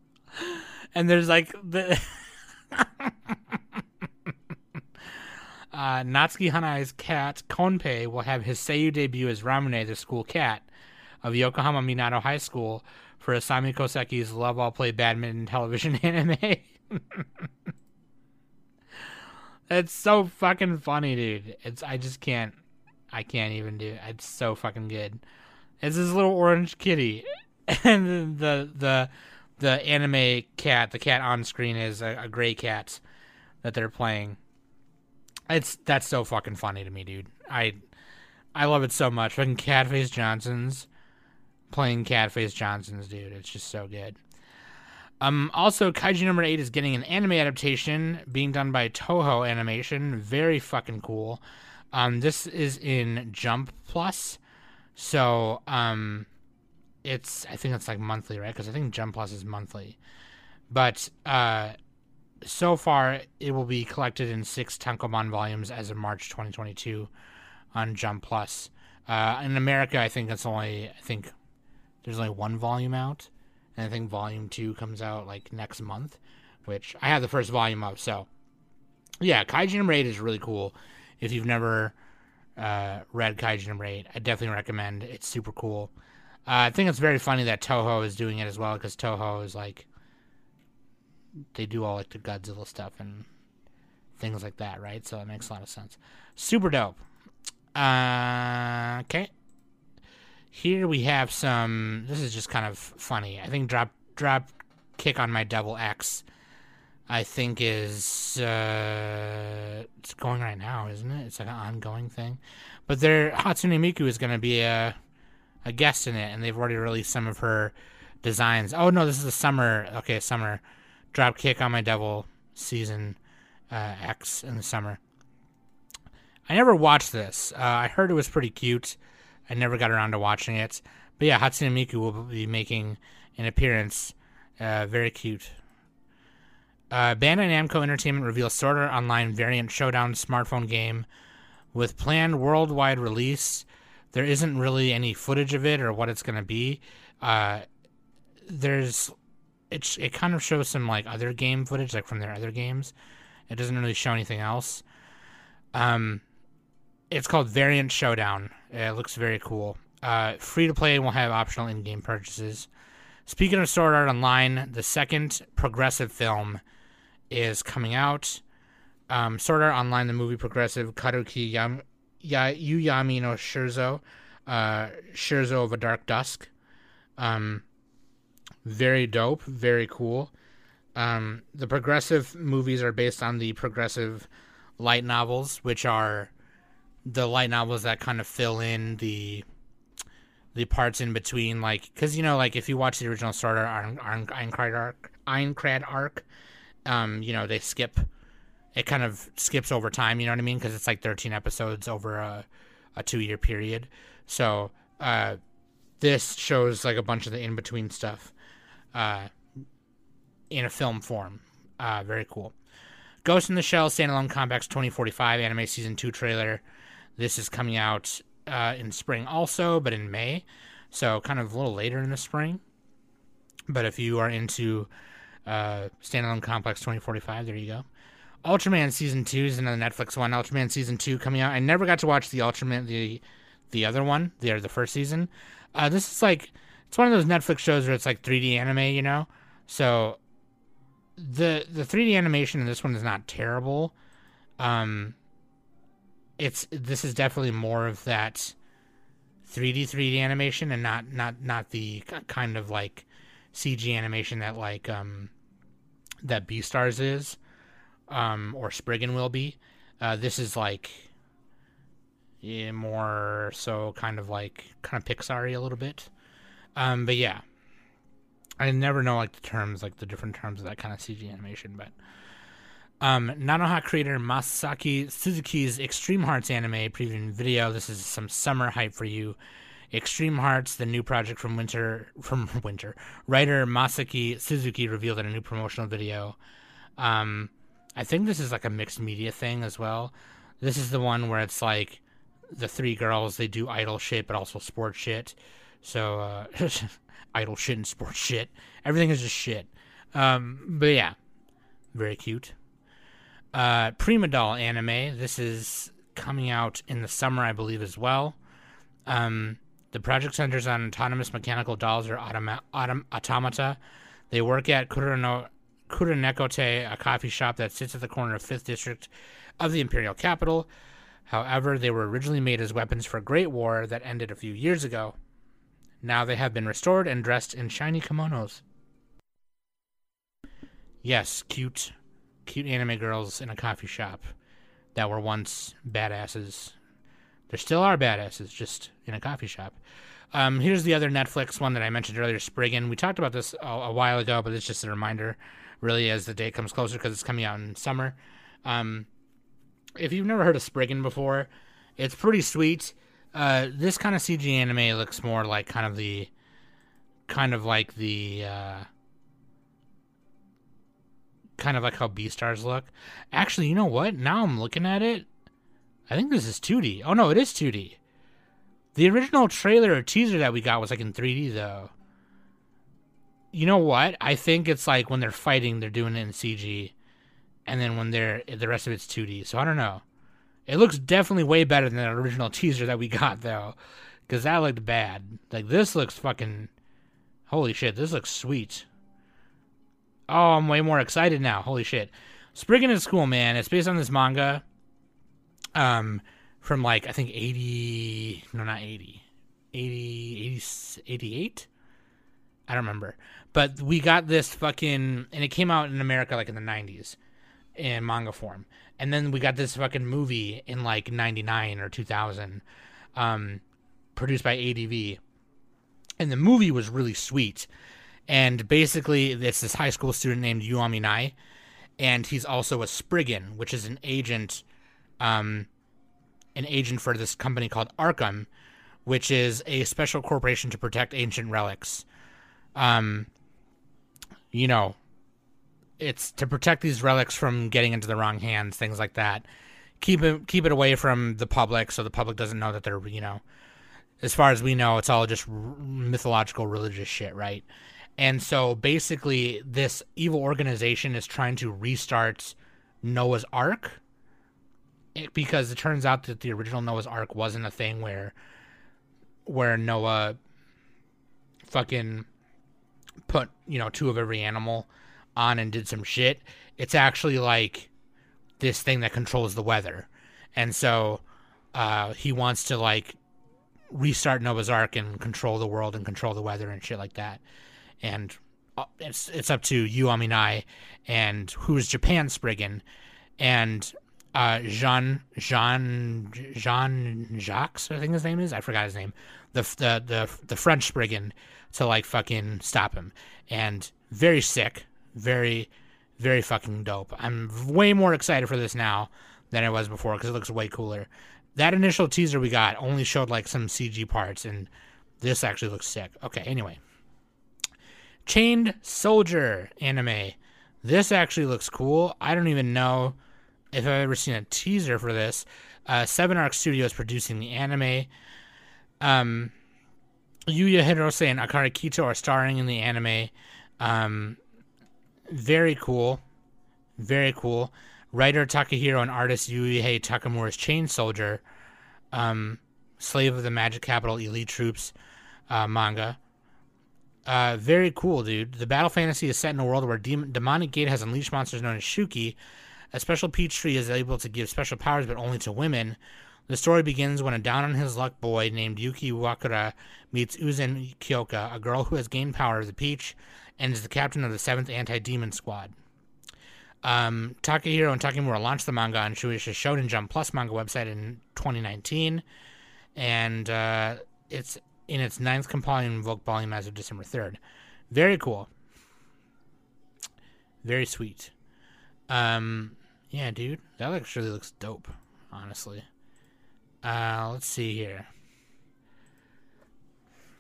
and there's like the. uh, Natsuki Hanai's cat, Konpei, will have his Seiyu debut as Ramune, the school cat of Yokohama Minato High School for Asami Koseki's Love All Play Badminton television anime. it's so fucking funny, dude. It's I just can't I can't even do it. It's so fucking good. It's this little orange kitty. And the the the anime cat, the cat on screen is a, a gray cat that they're playing. It's that's so fucking funny to me, dude. I I love it so much. Fucking Catface Johnson's playing Catface Johnson's, dude. It's just so good. Um, also, Kaiju number eight is getting an anime adaptation being done by Toho Animation. Very fucking cool. Um, this is in Jump Plus, so um, it's I think it's like monthly, right? Because I think Jump Plus is monthly, but uh, so far it will be collected in six tankobon volumes as of March 2022 on Jump Plus. Uh, in America, I think it's only I think there's only one volume out, and I think volume two comes out like next month, which I have the first volume of. So, yeah, Kaiju Raid is really cool. If you've never uh, read number eight, I definitely recommend. It's super cool. Uh, I think it's very funny that Toho is doing it as well because Toho is like they do all like the Godzilla stuff and things like that, right? So it makes a lot of sense. Super dope. Uh, okay. Here we have some. This is just kind of funny. I think drop drop kick on my Devil X. I think is uh, it's going right now, isn't it? It's like an ongoing thing. But their Hatsune Miku is going to be a a guest in it, and they've already released some of her designs. Oh no, this is the summer. Okay, summer drop kick on my devil season uh, X in the summer. I never watched this. Uh, I heard it was pretty cute. I never got around to watching it. But yeah, Hatsune Miku will be making an appearance. Uh, very cute. Uh, Bandai Namco Entertainment reveals Sword Art Online Variant Showdown smartphone game with planned worldwide release. There isn't really any footage of it or what it's going to be. Uh, there's it. It kind of shows some like other game footage, like from their other games. It doesn't really show anything else. Um, it's called Variant Showdown. It looks very cool. Uh, free to play will have optional in game purchases. Speaking of Sword Art Online, the second progressive film is coming out. Um, Sword Art Online, the movie progressive Karuki Yam, ya, Yuyami no Scherzo, uh, Scherzo of a Dark Dusk. Um, very dope, very cool. Um, the progressive movies are based on the progressive light novels, which are the light novels that kind of fill in the the parts in between, like because you know, like if you watch the original Sword Art Aincrad arc, Aincrad arc, um, you know they skip. It kind of skips over time. You know what I mean? Because it's like thirteen episodes over a a two year period. So uh, this shows like a bunch of the in between stuff uh, in a film form. Uh, very cool. Ghost in the Shell standalone Complex 2045 anime season two trailer. This is coming out uh, in spring also, but in May, so kind of a little later in the spring. But if you are into uh, standalone complex 2045, there you go. Ultraman season two is another Netflix one. Ultraman season two coming out. I never got to watch the Ultraman the the other one, the the first season. Uh, this is like it's one of those Netflix shows where it's like 3D anime, you know. So the the 3D animation in this one is not terrible. Um, it's this is definitely more of that 3D 3D animation and not not not the kind of like CG animation that like um that Beastars is um or Spriggan will be. Uh, this is like yeah, more so kind of like kind of Pixar-y a little bit. Um, but yeah, I never know like the terms, like the different terms of that kind of CG animation, but um, Nanoha creator Masaki Tsuzuki's Extreme Hearts anime previewing video. This is some summer hype for you. Extreme Hearts, the new project from Winter from Winter writer Masaki Tsuzuki revealed in a new promotional video. Um, I think this is like a mixed media thing as well. This is the one where it's like the three girls they do idol shit but also sports shit. So uh, idol shit and sports shit. Everything is just shit. Um, but yeah, very cute. Uh, Prima Doll anime. This is coming out in the summer, I believe, as well. Um, the project centers on autonomous mechanical dolls or automa- autom- automata. They work at Kurano- Kuranekote, a coffee shop that sits at the corner of 5th District of the Imperial Capital. However, they were originally made as weapons for Great War that ended a few years ago. Now they have been restored and dressed in shiny kimonos. Yes, cute, cute anime girls in a coffee shop that were once badasses. There still are badasses, just in a coffee shop. Um, here's the other Netflix one that I mentioned earlier, Spriggan. We talked about this a, a while ago, but it's just a reminder, really, as the day comes closer because it's coming out in summer. Um, if you've never heard of Spriggan before, it's pretty sweet. Uh, this kind of CG anime looks more like kind of the, kind of like the, uh, kind of like how Beastars look. Actually, you know what? Now I'm looking at it. I think this is 2D. Oh no, it is 2D. The original trailer or teaser that we got was like in 3D though. You know what? I think it's like when they're fighting, they're doing it in CG, and then when they're the rest of it's 2D. So I don't know. It looks definitely way better than the original teaser that we got though, because that looked bad. Like this looks fucking. Holy shit! This looks sweet. Oh, I'm way more excited now. Holy shit. Spriggan is cool, man. It's based on this manga. Um, from like, I think 80, no, not 80, 80, 80 88? I don't remember. But we got this fucking, and it came out in America like in the 90s in manga form. And then we got this fucking movie in like 99 or 2000, um, produced by ADV. And the movie was really sweet and basically it's this high school student named yuami nai and he's also a Spriggan, which is an agent, um, an agent for this company called ARCAM, which is a special corporation to protect ancient relics. Um, you know, it's to protect these relics from getting into the wrong hands, things like that. Keep it keep it away from the public, so the public doesn't know that they're you know. As far as we know, it's all just mythological religious shit, right? And so basically, this evil organization is trying to restart Noah's Ark because it turns out that the original Noah's Ark wasn't a thing where where Noah fucking put you know two of every animal on and did some shit. It's actually like this thing that controls the weather, and so uh, he wants to like restart Noah's Ark and control the world and control the weather and shit like that. And uh, it's it's up to Uominai and who's Japan Spriggan and uh, Jean Jean Jean Jacques I think his name is? I forgot his name. The the the the French Spriggan to like fucking stop him. And very sick very very fucking dope I'm way more excited for this now than I was before because it looks way cooler that initial teaser we got only showed like some CG parts and this actually looks sick okay anyway Chained Soldier anime. This actually looks cool. I don't even know if I've ever seen a teaser for this. Uh, Seven Arc Studios producing the anime. Um, Yuya Hirose and Akari Kito are starring in the anime. Um, very cool. Very cool. Writer Takahiro and artist Yuhei Takamura's Chain Soldier, um, Slave of the Magic Capital Elite Troops uh, manga. Uh, very cool, dude. The battle fantasy is set in a world where Demon- Demonic Gate has unleashed monsters known as Shuki. A special peach tree is able to give special powers, but only to women. The story begins when a down on his luck boy named Yuki Wakura meets Uzen Kyoka, a girl who has gained power as a peach and is the captain of the 7th Anti Demon Squad. Um, Takahiro and Takemura launched the manga on Shueisha Shonen Jump Plus manga website in 2019, and uh, it's in its ninth compilation book volume as of December 3rd. Very cool. Very sweet. Um, yeah, dude, that actually looks dope, honestly. Uh, let's see here.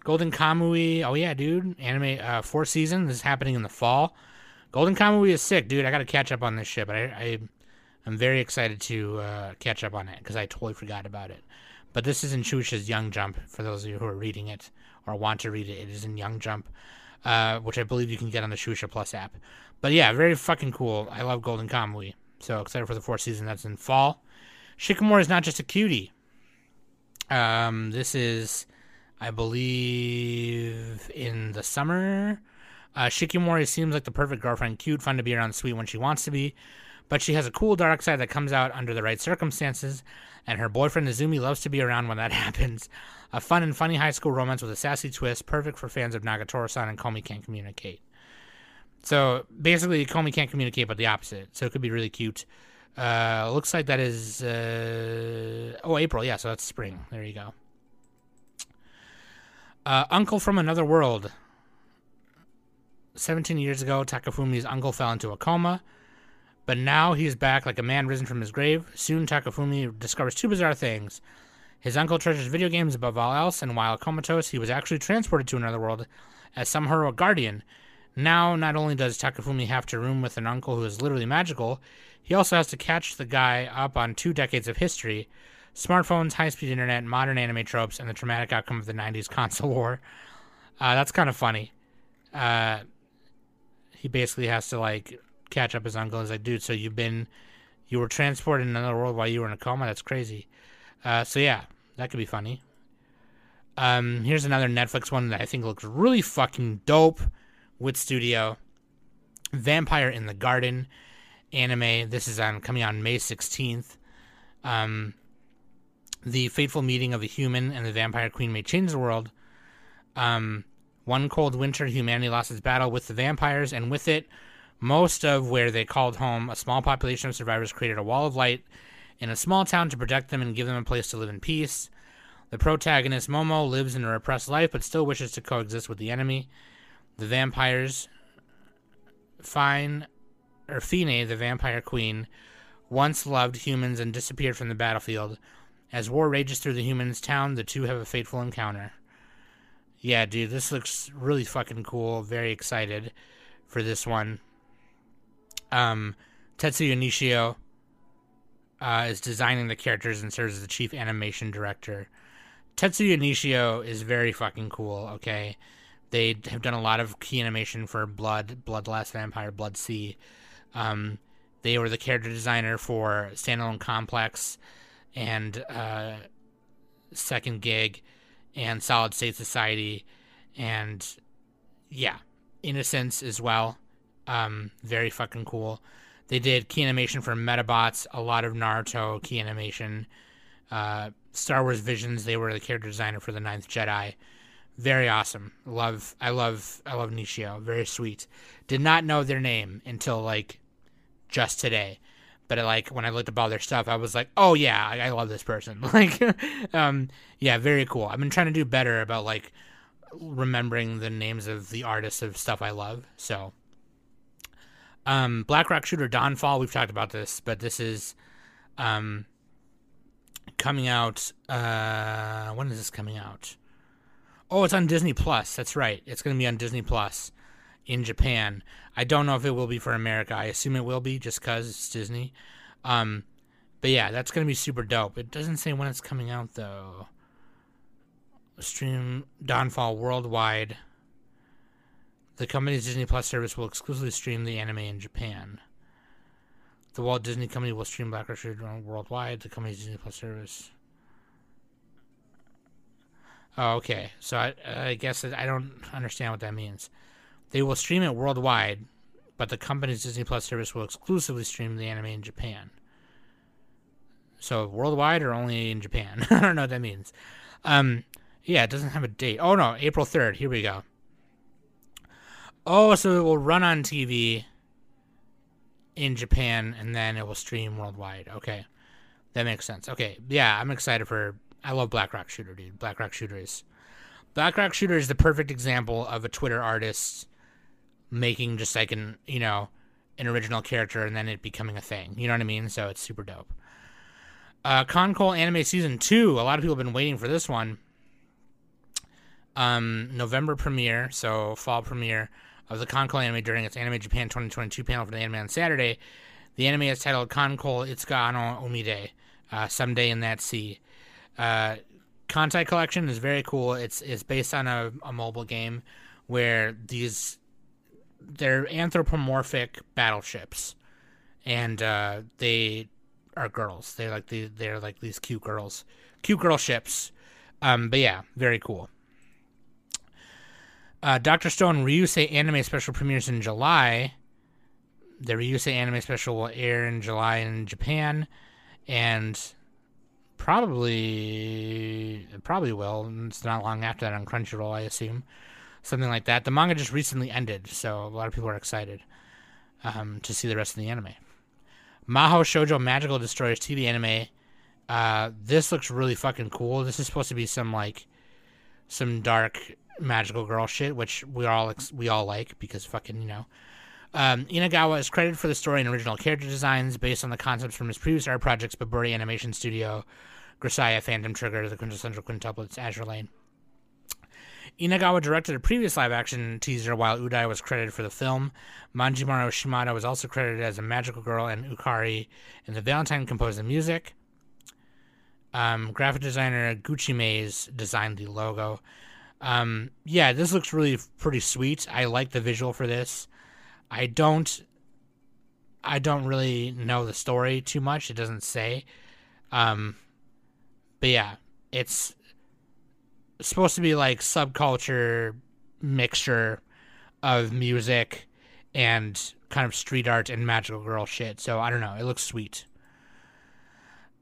Golden Kamuy. Oh yeah, dude. Anime uh four season. This is happening in the fall. Golden Kamuy is sick, dude. I gotta catch up on this shit, but I, I I'm very excited to uh, catch up on it because I totally forgot about it. But this is in Shueisha's Young Jump. For those of you who are reading it or want to read it, it is in Young Jump, uh, which I believe you can get on the Shueisha Plus app. But yeah, very fucking cool. I love Golden Kamuy. So excited for the fourth season. That's in fall. Shikimori is not just a cutie. Um, this is, I believe, in the summer. Uh, Shikimori seems like the perfect girlfriend, cute, fun to be around, sweet when she wants to be, but she has a cool dark side that comes out under the right circumstances, and her boyfriend Izumi loves to be around when that happens. A fun and funny high school romance with a sassy twist, perfect for fans of Nagatoro-san and Komi Can't Communicate. So basically, Komi can't communicate, but the opposite. So it could be really cute. Uh, looks like that is uh, oh April, yeah. So that's spring. There you go. Uh, uncle from another world. 17 years ago, Takafumi's uncle fell into a coma, but now he's back like a man risen from his grave. Soon, Takafumi discovers two bizarre things. His uncle treasures video games above all else, and while comatose, he was actually transported to another world as some heroic guardian. Now, not only does Takafumi have to room with an uncle who is literally magical, he also has to catch the guy up on two decades of history smartphones, high speed internet, modern anime tropes, and the traumatic outcome of the 90s console war. Uh, that's kind of funny. Uh, he basically has to, like, catch up his uncle. He's like, dude, so you've been, you were transported in another world while you were in a coma? That's crazy. Uh, so, yeah, that could be funny. Um, here's another Netflix one that I think looks really fucking dope with Studio. Vampire in the Garden anime. This is on coming on May 16th. Um, the fateful meeting of the human and the vampire queen may change the world. Um, one cold winter, humanity lost its battle with the vampires, and with it, most of where they called home, a small population of survivors created a wall of light in a small town to protect them and give them a place to live in peace. The protagonist, Momo, lives in a repressed life but still wishes to coexist with the enemy. The vampires, Fine, or Fine, the vampire queen, once loved humans and disappeared from the battlefield. As war rages through the humans' town, the two have a fateful encounter. Yeah, dude, this looks really fucking cool. Very excited for this one. Um, Tetsuya Nishio uh, is designing the characters and serves as the chief animation director. Tetsuya Nishio is very fucking cool, okay? They have done a lot of key animation for Blood, Bloodlust Vampire, Blood-C. Um, they were the character designer for Standalone Complex and uh, Second Gig and Solid State Society and yeah, Innocence as well. Um, very fucking cool. They did key animation for Medabots, a lot of Naruto key animation. Uh, Star Wars Visions, they were the character designer for the Ninth Jedi. Very awesome. Love I love I love Nishio. Very sweet. Did not know their name until like just today. But like when I looked up all their stuff, I was like, "Oh yeah, I, I love this person." like, um, yeah, very cool. I've been trying to do better about like remembering the names of the artists of stuff I love. So, um, Black Rock Shooter Dawnfall. We've talked about this, but this is um coming out. Uh, when is this coming out? Oh, it's on Disney Plus. That's right. It's going to be on Disney Plus in Japan. I don't know if it will be for America. I assume it will be just because it's Disney. Um, but yeah, that's going to be super dope. It doesn't say when it's coming out, though. Stream Dawnfall worldwide. The company's Disney Plus service will exclusively stream the anime in Japan. The Walt Disney Company will stream Black Rock worldwide. The company's Disney Plus service. Oh, okay. So I, I guess I don't understand what that means. They will stream it worldwide, but the company's Disney Plus service will exclusively stream the anime in Japan. So worldwide or only in Japan? I don't know what that means. Um, yeah, it doesn't have a date. Oh no, April third. Here we go. Oh, so it will run on TV in Japan and then it will stream worldwide. Okay, that makes sense. Okay, yeah, I'm excited for I love Black Rock Shooter, dude. Black Rock Shooter is Black Rock Shooter is the perfect example of a Twitter artist making just like an you know an original character and then it becoming a thing. You know what I mean? So it's super dope. Uh, KanColle Anime Season Two. A lot of people have been waiting for this one. Um, November premiere, so fall premiere of the KanColle anime during its Anime Japan 2022 panel for the anime on Saturday. The anime is titled KanColle Itsuka no Omide, uh, Someday in That Sea. Uh, Kantai Collection is very cool. It's it's based on a, a mobile game where these they're anthropomorphic battleships, and uh, they are girls. They're like the they're like these cute girls, cute girl ships. Um, but yeah, very cool. Uh, Doctor Stone Ryusei anime special premieres in July. The Ryusei anime special will air in July in Japan, and probably probably will. It's not long after that on Crunchyroll, I assume, something like that. The manga just recently ended, so a lot of people are excited um, to see the rest of the anime. Maho Shoujo Magical Destroyers TV anime. Uh, this looks really fucking cool. This is supposed to be some like some dark magical girl shit, which we all we all like because fucking you know. Um, Inagawa is credited for the story and original character designs based on the concepts from his previous art projects, Bibury Animation Studio, Grisaia, Phantom Trigger, The Quintessential Quintuplets, Azur Lane. Inagawa directed a previous live action teaser while Udai was credited for the film. Manjimaru Shimada was also credited as a magical girl, and Ukari and the Valentine composed the music. Um, graphic designer Gucci Maze designed the logo. Um, yeah, this looks really pretty sweet. I like the visual for this. I don't I don't really know the story too much. It doesn't say. Um, but yeah, it's supposed to be like subculture mixture of music and kind of street art and magical girl shit. So I don't know. It looks sweet.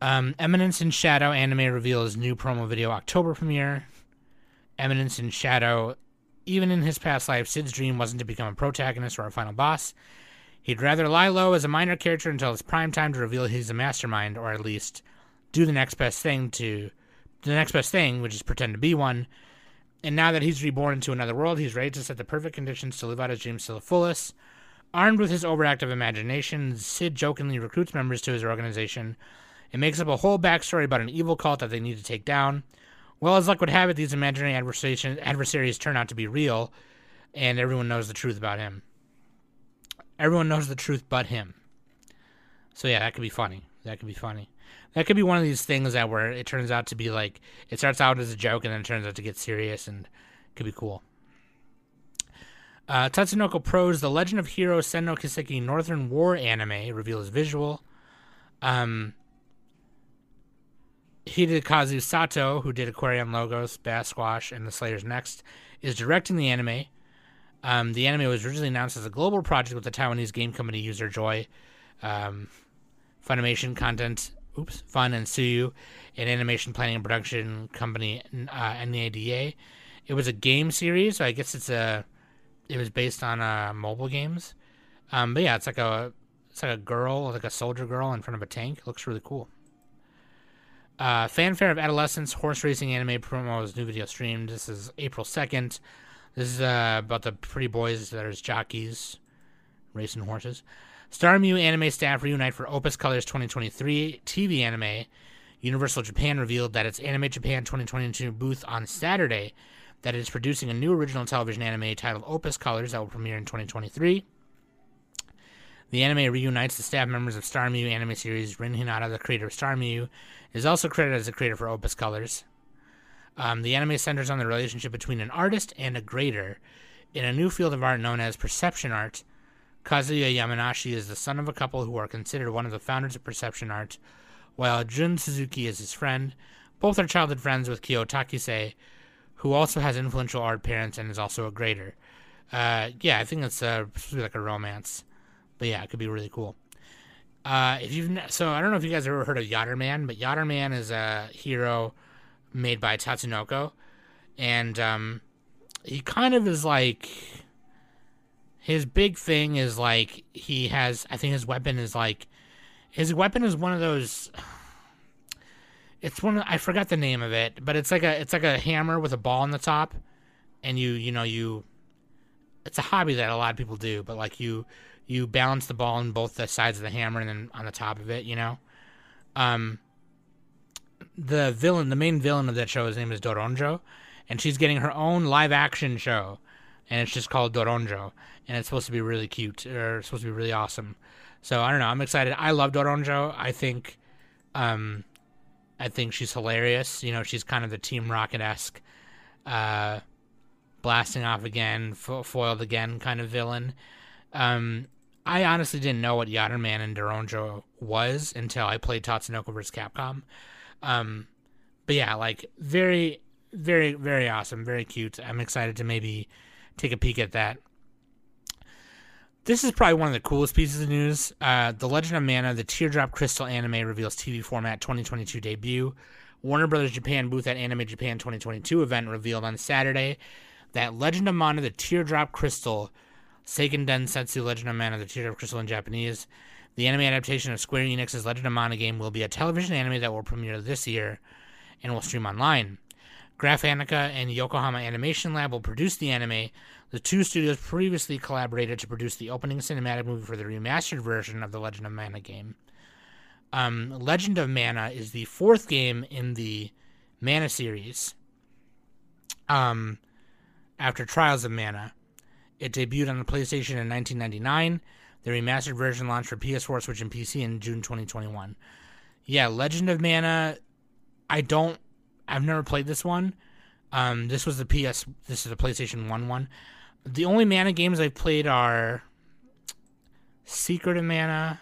Um, Eminence in Shadow anime reveals new promo video October premiere. Eminence in Shadow, even in his past life, Cid's dream wasn't to become a protagonist or a final boss. He'd rather lie low as a minor character until it's prime time to reveal he's a mastermind, or at least do the next best thing to the next best thing, which is pretend to be one. And now that he's reborn into another world, he's ready to set the perfect conditions to live out his dreams to the fullest. Armed with his overactive imagination, Cid jokingly recruits members to his organization and makes up a whole backstory about an evil cult that they need to take down. Well, as luck would have it, these imaginary adversaries turn out to be real, and everyone knows the truth about him. Everyone knows the truth but him. So yeah, that could be funny. That could be funny. That could be one of these things that where it turns out to be like it starts out as a joke and then turns out to get serious and could be cool. Uh, Tatsunoko Pro's The Legend of Hero Sen no Kiseki Northern War anime reveals visual. Um, Hidekazu Sato, who did Aquarion Logos, Bass Squash, and The Slayer's Next, is directing the anime. Um, the anime was originally announced as a global project with the Taiwanese game company Userjoy. Um, Funimation content oops, Fun and Suyu, an animation planning and production company, uh, NADA. It was a game series, so I guess it's a. It was based on uh, mobile games. Um, but yeah, it's like a it's like a girl, like a soldier girl in front of a tank. It looks really cool. Uh, fanfare of adolescence horse racing anime promos new video streamed. This is April second. This is uh, about the pretty boys that are jockeys racing horses. Starmyu anime staff reunite for Opus Colors 2023 TV anime. Universal Japan revealed that its Anime Japan 2022 booth on Saturday that it is producing a new original television anime titled Opus Colors that will premiere in 2023. The anime reunites the staff members of Starmyu anime series. Rin Hinata, the creator of Starmyu, is also credited as a creator for Opus Colors. Um, the anime centers on the relationship between an artist and a grader in a new field of art known as perception art Kazuya Yamanashi is the son of a couple who are considered one of the founders of perception art, while Jun Suzuki is his friend. Both are childhood friends with Kyo Takise, who also has influential art parents and is also a grader. Uh, yeah, I think it's uh, like a romance, but yeah, it could be really cool. Uh, if you've so I don't know if you guys have ever heard of Yatterman, but Yatterman is a hero made by Tatsunoko, and um, he kind of is like his big thing is like he has I think his weapon is like his weapon is one of those it's one of, I forgot the name of it, but it's like a it's like a hammer with a ball on the top and you you know you it's a hobby that a lot of people do, but like you you balance the ball on both the sides of the hammer and then on the top of it, you know. Um the villain, the main villain of that show, his name is Doronjo, and she's getting her own live action show and it's just called Doronjo, and it's supposed to be really cute or supposed to be really awesome. So I don't know. I'm excited. I love Doronjo. I think, um, I think she's hilarious. You know, she's kind of the Team Rocket esque, uh, blasting off again, fo- foiled again kind of villain. Um, I honestly didn't know what Yatterman and Doronjo was until I played Tatsunoko vs. Capcom. Um, but yeah, like very, very, very awesome, very cute. I'm excited to maybe take a peek at that. This is probably one of the coolest pieces of news. Uh, the Legend of Mana, the Teardrop Crystal anime reveals TV format 2022 debut. Warner Brothers Japan booth at Anime Japan 2022 event revealed on Saturday that Legend of Mana, the Teardrop Crystal, Seiken Densetsu Legend of Mana, the Teardrop Crystal in Japanese, the anime adaptation of Square Enix's Legend of Mana game will be a television anime that will premiere this year and will stream online. Graphinica and Yokohama Animation Lab will produce the anime, the two studios previously collaborated to produce the opening cinematic movie for the remastered version of the Legend of Mana game. Um, Legend of Mana is the fourth game in the Mana series. Um, after Trials of Mana, it debuted on the PlayStation in 1999. The remastered version launched for PS4, Switch, and PC in June 2021. Yeah, Legend of Mana. I don't. I've never played this one. Um, this was the PS. This is the PlayStation One one. The only Mana games I've played are Secret of Mana,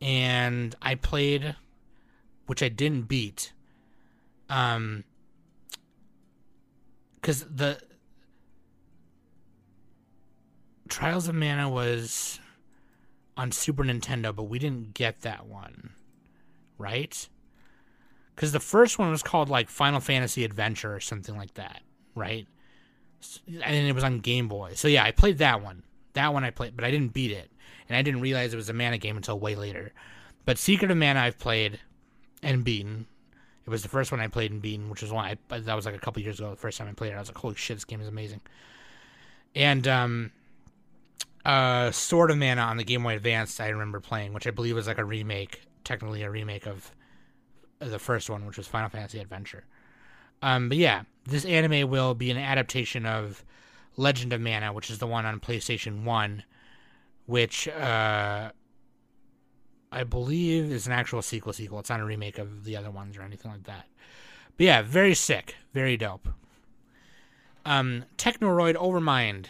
and I played, which I didn't beat. Um, because the Trials of Mana was on Super Nintendo, but we didn't get that one, right? Because the first one was called like Final Fantasy Adventure or something like that, right? And it was on Game Boy. So yeah, I played that one. That one I played, but I didn't beat it, and I didn't realize it was a Mana game until way later. But Secret of Mana I've played and beaten. It was the first one I played and beaten, which was why that was like a couple years ago. The first time I played it, I was like, "Holy shit, this game is amazing!" And um, uh, Sword of Mana on the Game Boy Advance, I remember playing, which I believe was like a remake, technically a remake of the first one, which was Final Fantasy Adventure. Um, but yeah, this anime will be an adaptation of Legend of Mana, which is the one on PlayStation One, which uh, I believe is an actual sequel. Sequel. It's not a remake of the other ones or anything like that. But yeah, very sick, very dope. Um, Technoroid Overmind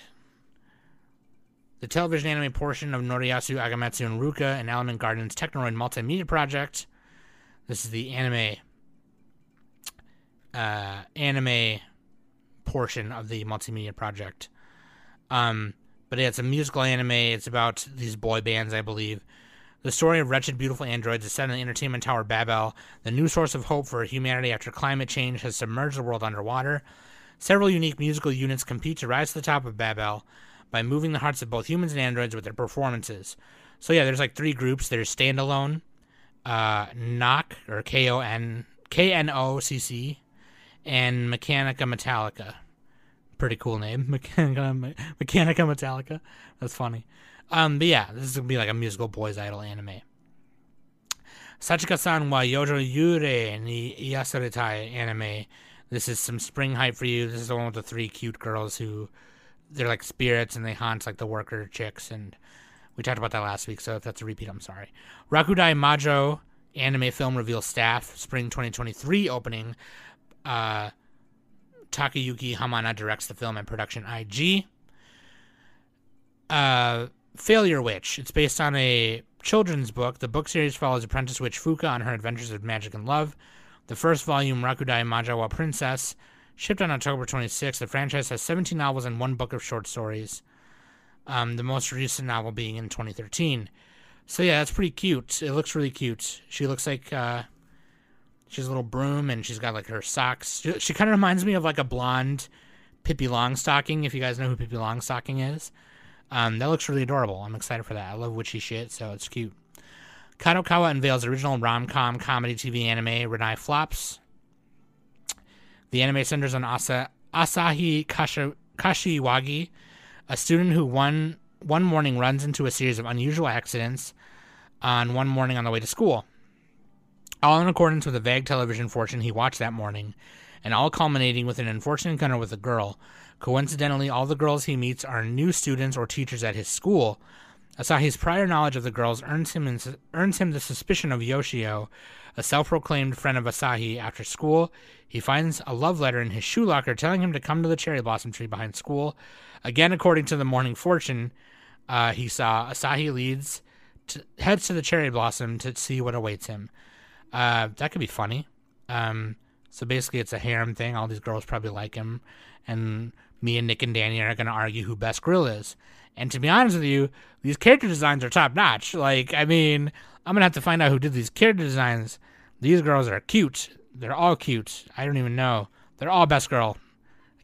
the television anime portion of Noriyasu Agematsu and Ruka and Element Garden's Technoroid multimedia project. This is the anime uh, anime portion of the multimedia project. Um, but yeah, it's a musical anime. It's about these boy bands, I believe. The story of wretched, beautiful androids is set in the entertainment tower Babel, the new source of hope for humanity after climate change has submerged the world underwater. Several unique musical units compete to rise to the top of Babel by moving the hearts of both humans and androids with their performances. So yeah, there's like three groups. There's standalone, uh, Knock or K O N K N O C C, and Mechanica Metallica. Pretty cool name, Mechanica Mechanica Metallica. That's funny. Um, but yeah, this is gonna be like a musical boys idol anime. Sachika-san wa Yojo Yure ni Yasaretai anime. This is some spring hype for you. This is the one with the three cute girls who they're like spirits and they haunt like the worker chicks and we talked about that last week so if that's a repeat i'm sorry. Rakudai majo anime film reveals staff spring 2023 opening. Uh, takayuki hamana directs the film and production ig uh, failure witch. It's based on a children's book. The book series follows apprentice witch fuka on her adventures of magic and love. The first volume rakudai majawa princess Shipped on October 26th, the franchise has 17 novels and one book of short stories. Um, the most recent novel being in 2013. So yeah, that's pretty cute. It looks really cute. She looks like uh, she's a little broom and she's got like her socks. She, she kind of reminds me of like a blonde Pippi Longstocking. If you guys know who Pippi Longstocking is, um, that looks really adorable. I'm excited for that. I love witchy shit, so it's cute. Kadokawa unveils original rom-com comedy TV anime Renai Flops. The anime centers on Asa, Asahi Kashi, Kashiwagi, a student who one one morning runs into a series of unusual accidents on one morning on the way to school. All in accordance with a vague television fortune he watched that morning, and all culminating with an unfortunate encounter with a girl. Coincidentally, all the girls he meets are new students or teachers at his school. Asahi's prior knowledge of the girls earns him earns him the suspicion of Yoshio, a self-proclaimed friend of Asahi. After school, he finds a love letter in his shoe locker telling him to come to the cherry blossom tree behind school. Again, according to the Morning Fortune, uh, he saw Asahi leads to, heads to the cherry blossom to see what awaits him. Uh, that could be funny. Um, so basically, it's a harem thing. All these girls probably like him, and me and Nick and Danny are going to argue who best grill is. And to be honest with you, these character designs are top notch. Like, I mean, I'm gonna have to find out who did these character designs. These girls are cute. They're all cute. I don't even know. They're all best girl.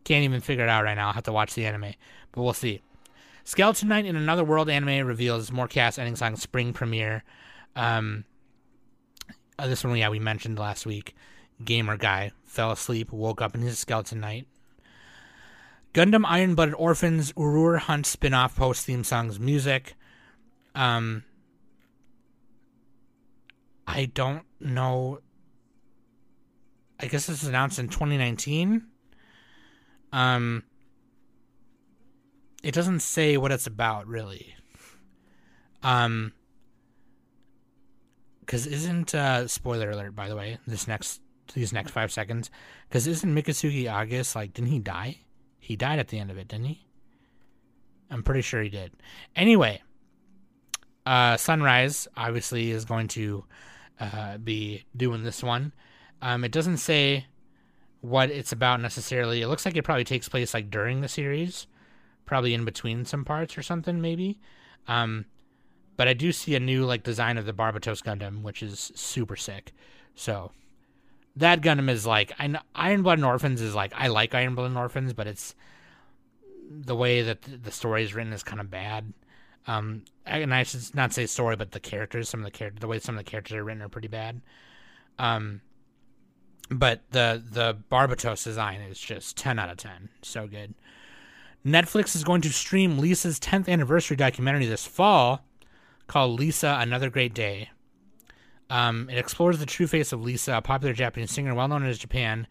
Can't even figure it out right now. I'll have to watch the anime, but we'll see. Skeleton Knight in Another World anime reveals more cast ending song spring premiere. Um, uh, this one, yeah, we mentioned last week. Gamer guy fell asleep, woke up in his Skeleton Knight. Gundam Iron Blooded Orphans Urur Hunt spin-off post theme songs music. Um, I don't know. I guess this was announced in 2019. Um, it doesn't say what it's about really. Um, because isn't uh spoiler alert by the way this next these next five seconds because isn't Mikazuki Augus like didn't he die? He died at the end of it, didn't he? I'm pretty sure he did. Anyway, uh, Sunrise obviously is going to uh, be doing this one. Um, it doesn't say what it's about necessarily. It looks like it probably takes place like during the series, probably in between some parts or something, maybe. Um, but I do see a new like design of the Barbatos Gundam, which is super sick. So that Gundam is like I know Iron Blooded Orphans is like I like Iron Blooded Orphans, but it's the way that the story is written is kind of bad. Um, and I should not say story, but the characters, some of the characters, the way some of the characters are written are pretty bad. Um, but the the Barbatos design is just ten out of ten, so good. Netflix is going to stream Lisa's 10th anniversary documentary this fall called Lisa Another Great Day. Um, it explores the true face of Lisa, a popular Japanese singer well known in Japan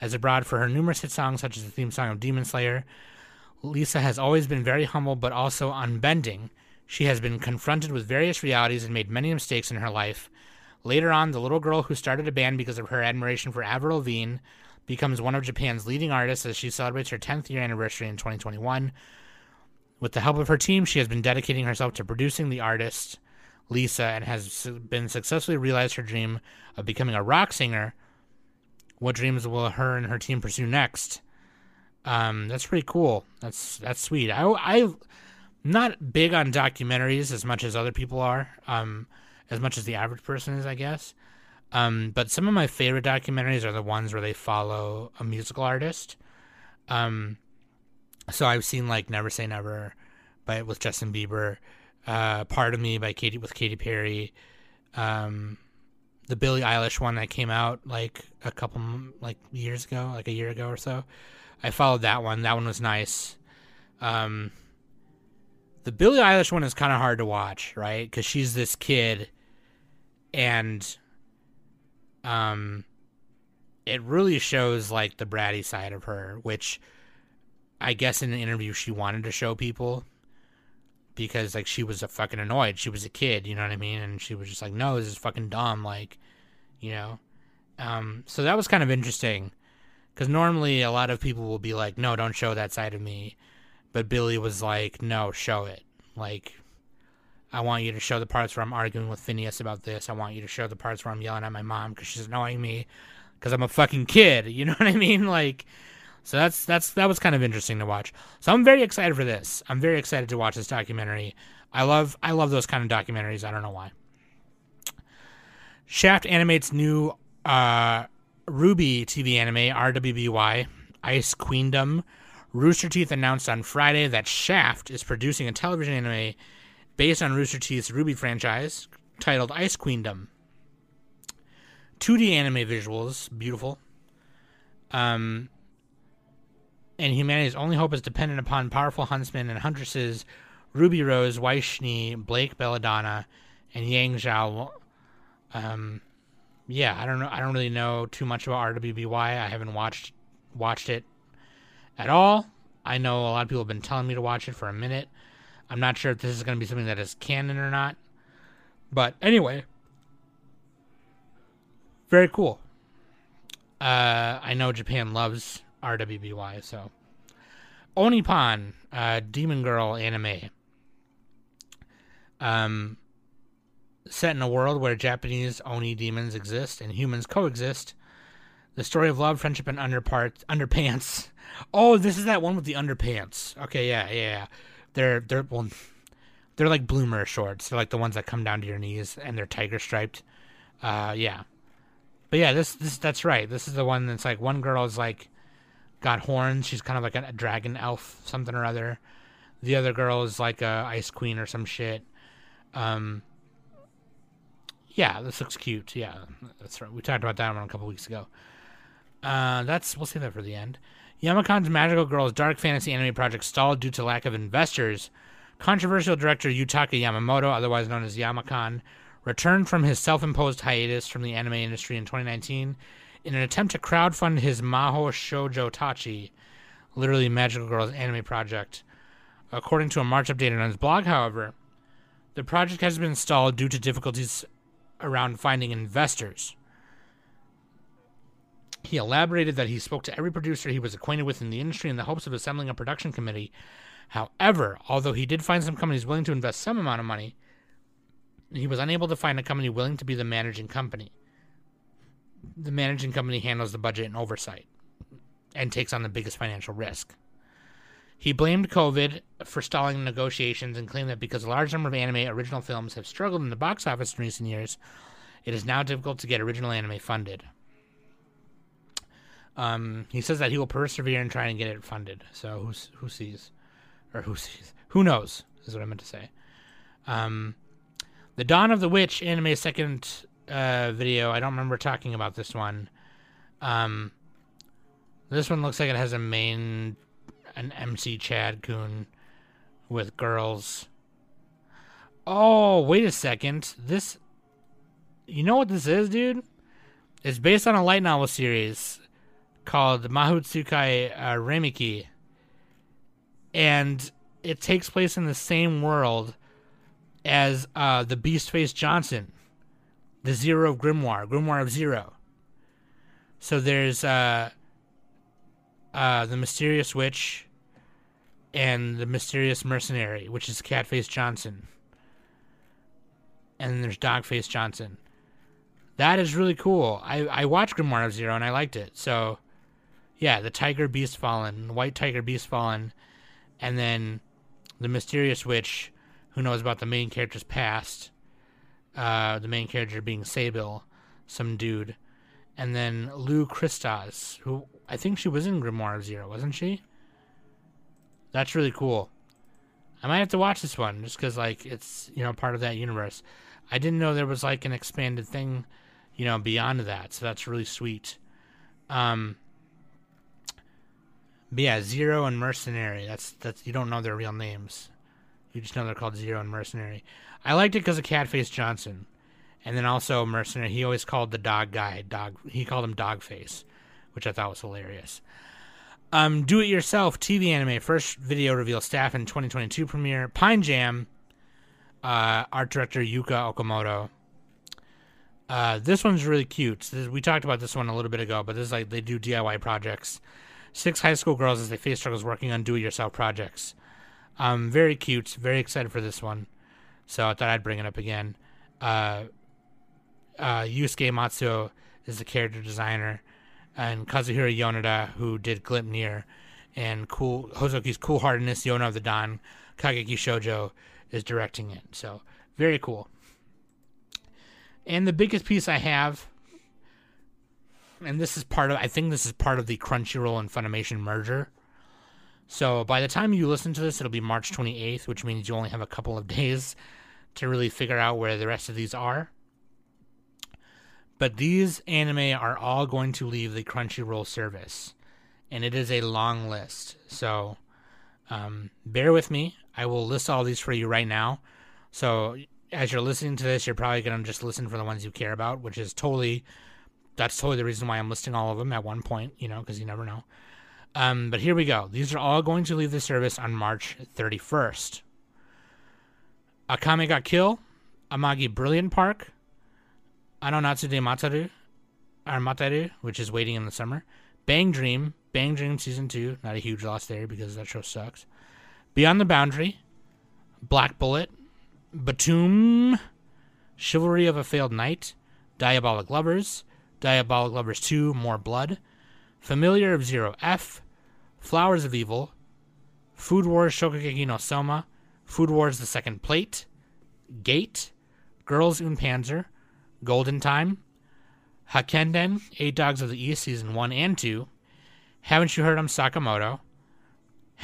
as abroad for her numerous hit songs, such as the theme song of Demon Slayer. Lisa has always been very humble but also unbending. She has been confronted with various realities and made many mistakes in her life. Later on, the little girl who started a band because of her admiration for Avril Lavigne becomes one of Japan's leading artists as she celebrates her 10th year anniversary in 2021. With the help of her team, she has been dedicating herself to producing the artist Lisa and has been successfully realized her dream of becoming a rock singer. What dreams will her and her team pursue next? Um, that's pretty cool. That's that's sweet. I I not big on documentaries as much as other people are. Um, as much as the average person is, I guess. Um, but some of my favorite documentaries are the ones where they follow a musical artist. Um, so I've seen like Never Say Never, by with Justin Bieber uh, "Part of Me" by Katy with Katy Perry, um, the Billie Eilish one that came out like a couple like years ago, like a year ago or so. I followed that one. That one was nice. Um, the Billie Eilish one is kind of hard to watch, right? Because she's this kid, and um, it really shows like the bratty side of her, which I guess in the interview she wanted to show people because like she was a fucking annoyed. She was a kid, you know what I mean? And she was just like, "No, this is fucking dumb." Like, you know. Um, so that was kind of interesting because normally a lot of people will be like, "No, don't show that side of me," but Billie was like, "No, show it." Like, I want you to show the parts where I'm arguing with Finneas about this. I want you to show the parts where I'm yelling at my mom because she's annoying me because I'm a fucking kid. You know what I mean? Like, so that's that's that was kind of interesting to watch. So I'm very excited for this. I'm very excited to watch this documentary. I love I love those kind of documentaries. I don't know why. Shaft animates new uh, RWBY TV anime RWBY Ice Queendom. Rooster Teeth announced on Friday that Shaft is producing a television anime based on Rooster Teeth's RWBY franchise titled Ice Queendom. 2D anime visuals, beautiful. Um, and humanity's only hope is dependent upon powerful huntsmen and huntresses Ruby Rose, Weiss-Schnee, Blake Belladonna, and Yang Zhao. Um, yeah, I don't know. I don't really know too much about RWBY. I haven't watched watched it at all. I know a lot of people have been telling me to watch it for a minute. I'm not sure if this is going to be something that is canon or not. But anyway, very cool. Uh, I know Japan loves RWBY, so. Onipan, uh, Demon Girl anime. Um, set in a world where Japanese Oni demons exist and humans coexist. The story of love, friendship, and underparts, underpants. Oh, this is that one with the underpants. Okay, yeah, yeah, yeah. They're they're well, they're like bloomer shorts. They're like the ones that come down to your knees, and they're tiger striped. Uh, yeah. But yeah, this this that's right. This is the one that's like one girl is like got horns. She's kind of like a, a dragon elf, something or other. The other girl is like a ice queen or some shit. Um, yeah, this looks cute. Yeah, that's right. We talked about that one a couple weeks ago. Uh, that's we'll save that for the end. Yamakan's Magical Girls dark fantasy anime project stalled due to lack of investors. Controversial director Yutaka Yamamoto, otherwise known as Yamacon, returned from his self-imposed hiatus from the anime industry in 2019 in an attempt to crowdfund his Maho Shoujo Tachi, literally Magical Girls anime project. According to a March update on his blog, however, the project has been stalled due to difficulties around finding investors. He elaborated that he spoke to every producer he was acquainted with in the industry in the hopes of assembling a production committee. However, although he did find some companies willing to invest some amount of money, he was unable to find a company willing to be the managing company. The managing company handles the budget and oversight and takes on the biggest financial risk. He blamed COVID for stalling negotiations and claimed that because a large number of anime original films have struggled in the box office in recent years, it is now difficult to get original anime funded. Um, he says that he will persevere in trying to get it funded. So who's, who sees, or who sees, who knows is what I meant to say. Um, the Dawn of the Witch anime second uh, video. I don't remember talking about this one. Um, this one looks like it has a main, an MC Chad Kun with girls. Oh, wait a second. This, you know what this is, dude? It's based on a light novel series called Mahotsukai uh, Reimeiki, and it takes place in the same world as uh, the Beast Face Johnson, the Zero of Grimoire, Grimoire of Zero. So there's uh, uh, the Mysterious Witch and the Mysterious Mercenary, which is Catface Johnson. And then there's Dogface Johnson. That is really cool. I, I watched Grimoire of Zero and I liked it. So, yeah, the Tiger Beast Fallen, White Tiger Beast Fallen, and then the Mysterious Witch who knows about the main character's past. Uh, the main character being Saybil, some dude. And then Loux Krystas, who I think she was in Grimoire of Zero, wasn't she? That's really cool. I might have to watch this one just because, like, it's, you know, part of that universe. I didn't know there was, like, an expanded thing, you know, beyond that. So that's really sweet. Um, but yeah, Zero and Mercenary. That's, that's, you don't know their real names. You just know they're called Zero and Mercenary. I liked it because of Catface Johnson, and then also Mercenary. He always called the dog guy dog. He called him Dogface, which I thought was hilarious. Um, do it yourself TV anime first video reveal staff in 2022 premiere. Pine Jam, uh, art director Yuka Okamoto. Uh, this one's really cute. This, we talked about this one a little bit ago, but this is like they do DIY projects. Six high school girls as they face struggles working on do-it-yourself projects. Um, very cute. Very excited for this one. So I thought I'd bring it up again. Uh, uh, Yusuke Matsuo is the character designer, and Kazuhiro Yoneda, who did Gleipnir, and cool Hozuki's Cool Heartedness, Yona of the Dawn, Kageki Shoujo is directing it. So very cool. And the biggest piece I have, and this is part of, I think this is part of the Crunchyroll and Funimation merger so by the time you listen to this, it'll be March 28th, which means you only have a couple of days to really figure out where the rest of these are. But these anime are all going to leave the Crunchyroll service, and it is a long list. So um, bear with me. I will list all these for you right now. So as you're listening to this, you're probably going to just listen for the ones you care about, which is totally that's totally the reason why I'm listing all of them at one point, you know, because you never know. Um, but here we go. These are all going to leave the service on March 31st. Akame ga Kill, Amagi Brilliant Park, Anonatsu de Mataru, or Mataru, which is waiting in the summer. Bang Dream, Bang Dream Season 2, not a huge loss there because that show sucks. Beyond the Boundary, Black Bullet, Batum, Chivalry of a Failed Knight, Diabolik Lovers, Diabolik Lovers 2, More Blood, Familiar of Zero F, Flowers of Evil, Food Wars Shokugeki no Soma, Food Wars The Second Plate, Gate, Girls und Panzer, Golden Time, Hakkenden, Eight Dogs of the East Season 1 and 2, Haven't You Heard I'm Sakamoto,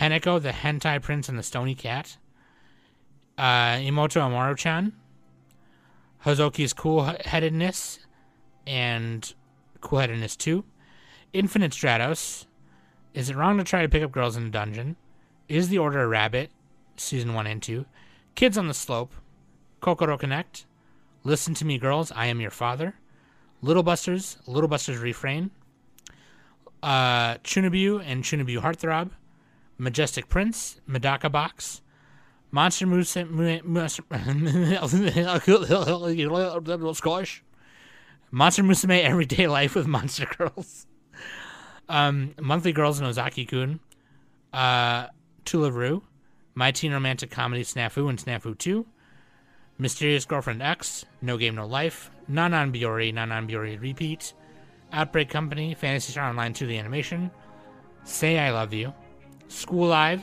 Heneko, The Hentai Prince and the Stony Cat, uh, Imoto Amaro-chan, Hozuki's Cool Headedness and Cool Headedness 2, Infinite Stratos, Is It Wrong to Try to Pick Up Girls in a Dungeon, Is the Order a Rabbit, Season 1 and 2, Kids on the Slope, Kokoro Connect, Listen to Me Girls, I Am Your Father, Little Busters, Little Busters Refrain, uh, Chunabu and Chunabu Heartthrob, Majestic Prince, Medaka Box, Monster Musume, Scottish, Monster Musume Everyday Life with Monster Girls, um, Monthly Girls and Ozaki-kun, uh, Tularu, My Teen Romantic Comedy Snafu and Snafu 2, Mysterious Girlfriend X, No Game No Life, Non Non Biyori, Nanan Biori Repeat, Outbreak Company, Phantasy Star Online 2 The Animation, Say I Love You, School Live,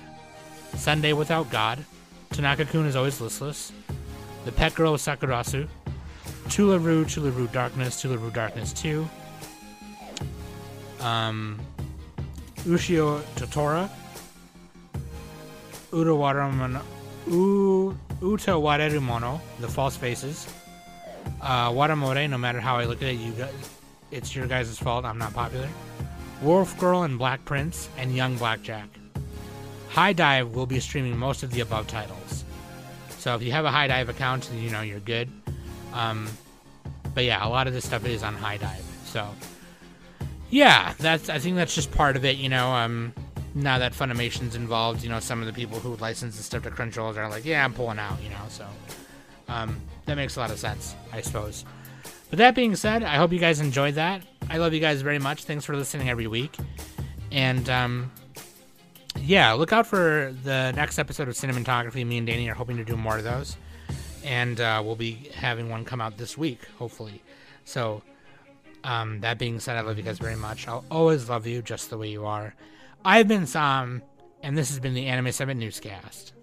Sunday Without God, Tanaka Kun is Always Listless, The Pet Girl of Sakurasou, Tularu, Tularu Darkness, Tularu Darkness 2, um, Ushio Totora, Utawaramon, U, Utawareru The False Faces, uh, Watamore, no matter how I look at it, you guys, it's your guys' fault, I'm not popular. Wolf Girl and Black Prince, and Young Blackjack. HIDIVE will be streaming most of the above titles. So if you have a HIDIVE account, you know you're good. Um, but yeah, a lot of this stuff is on HIDIVE. So yeah, that's I think that's just part of it. You know, um, now that Funimation's involved, you know, some of the people who license the stuff to Crunchyroll are like, yeah, I'm pulling out. You know, so um, that makes a lot of sense, I suppose. But that being said, I hope you guys enjoyed that. I love you guys very much. Thanks for listening every week. And um, yeah, look out for the next episode of Cinematography. Me and Danny are hoping to do more of those. And uh, we'll be having one come out this week, hopefully. So, um, that being said, I love you guys very much. I'll always love you just the way you are. I've been Sam, and this has been the Anime Summit Newscast.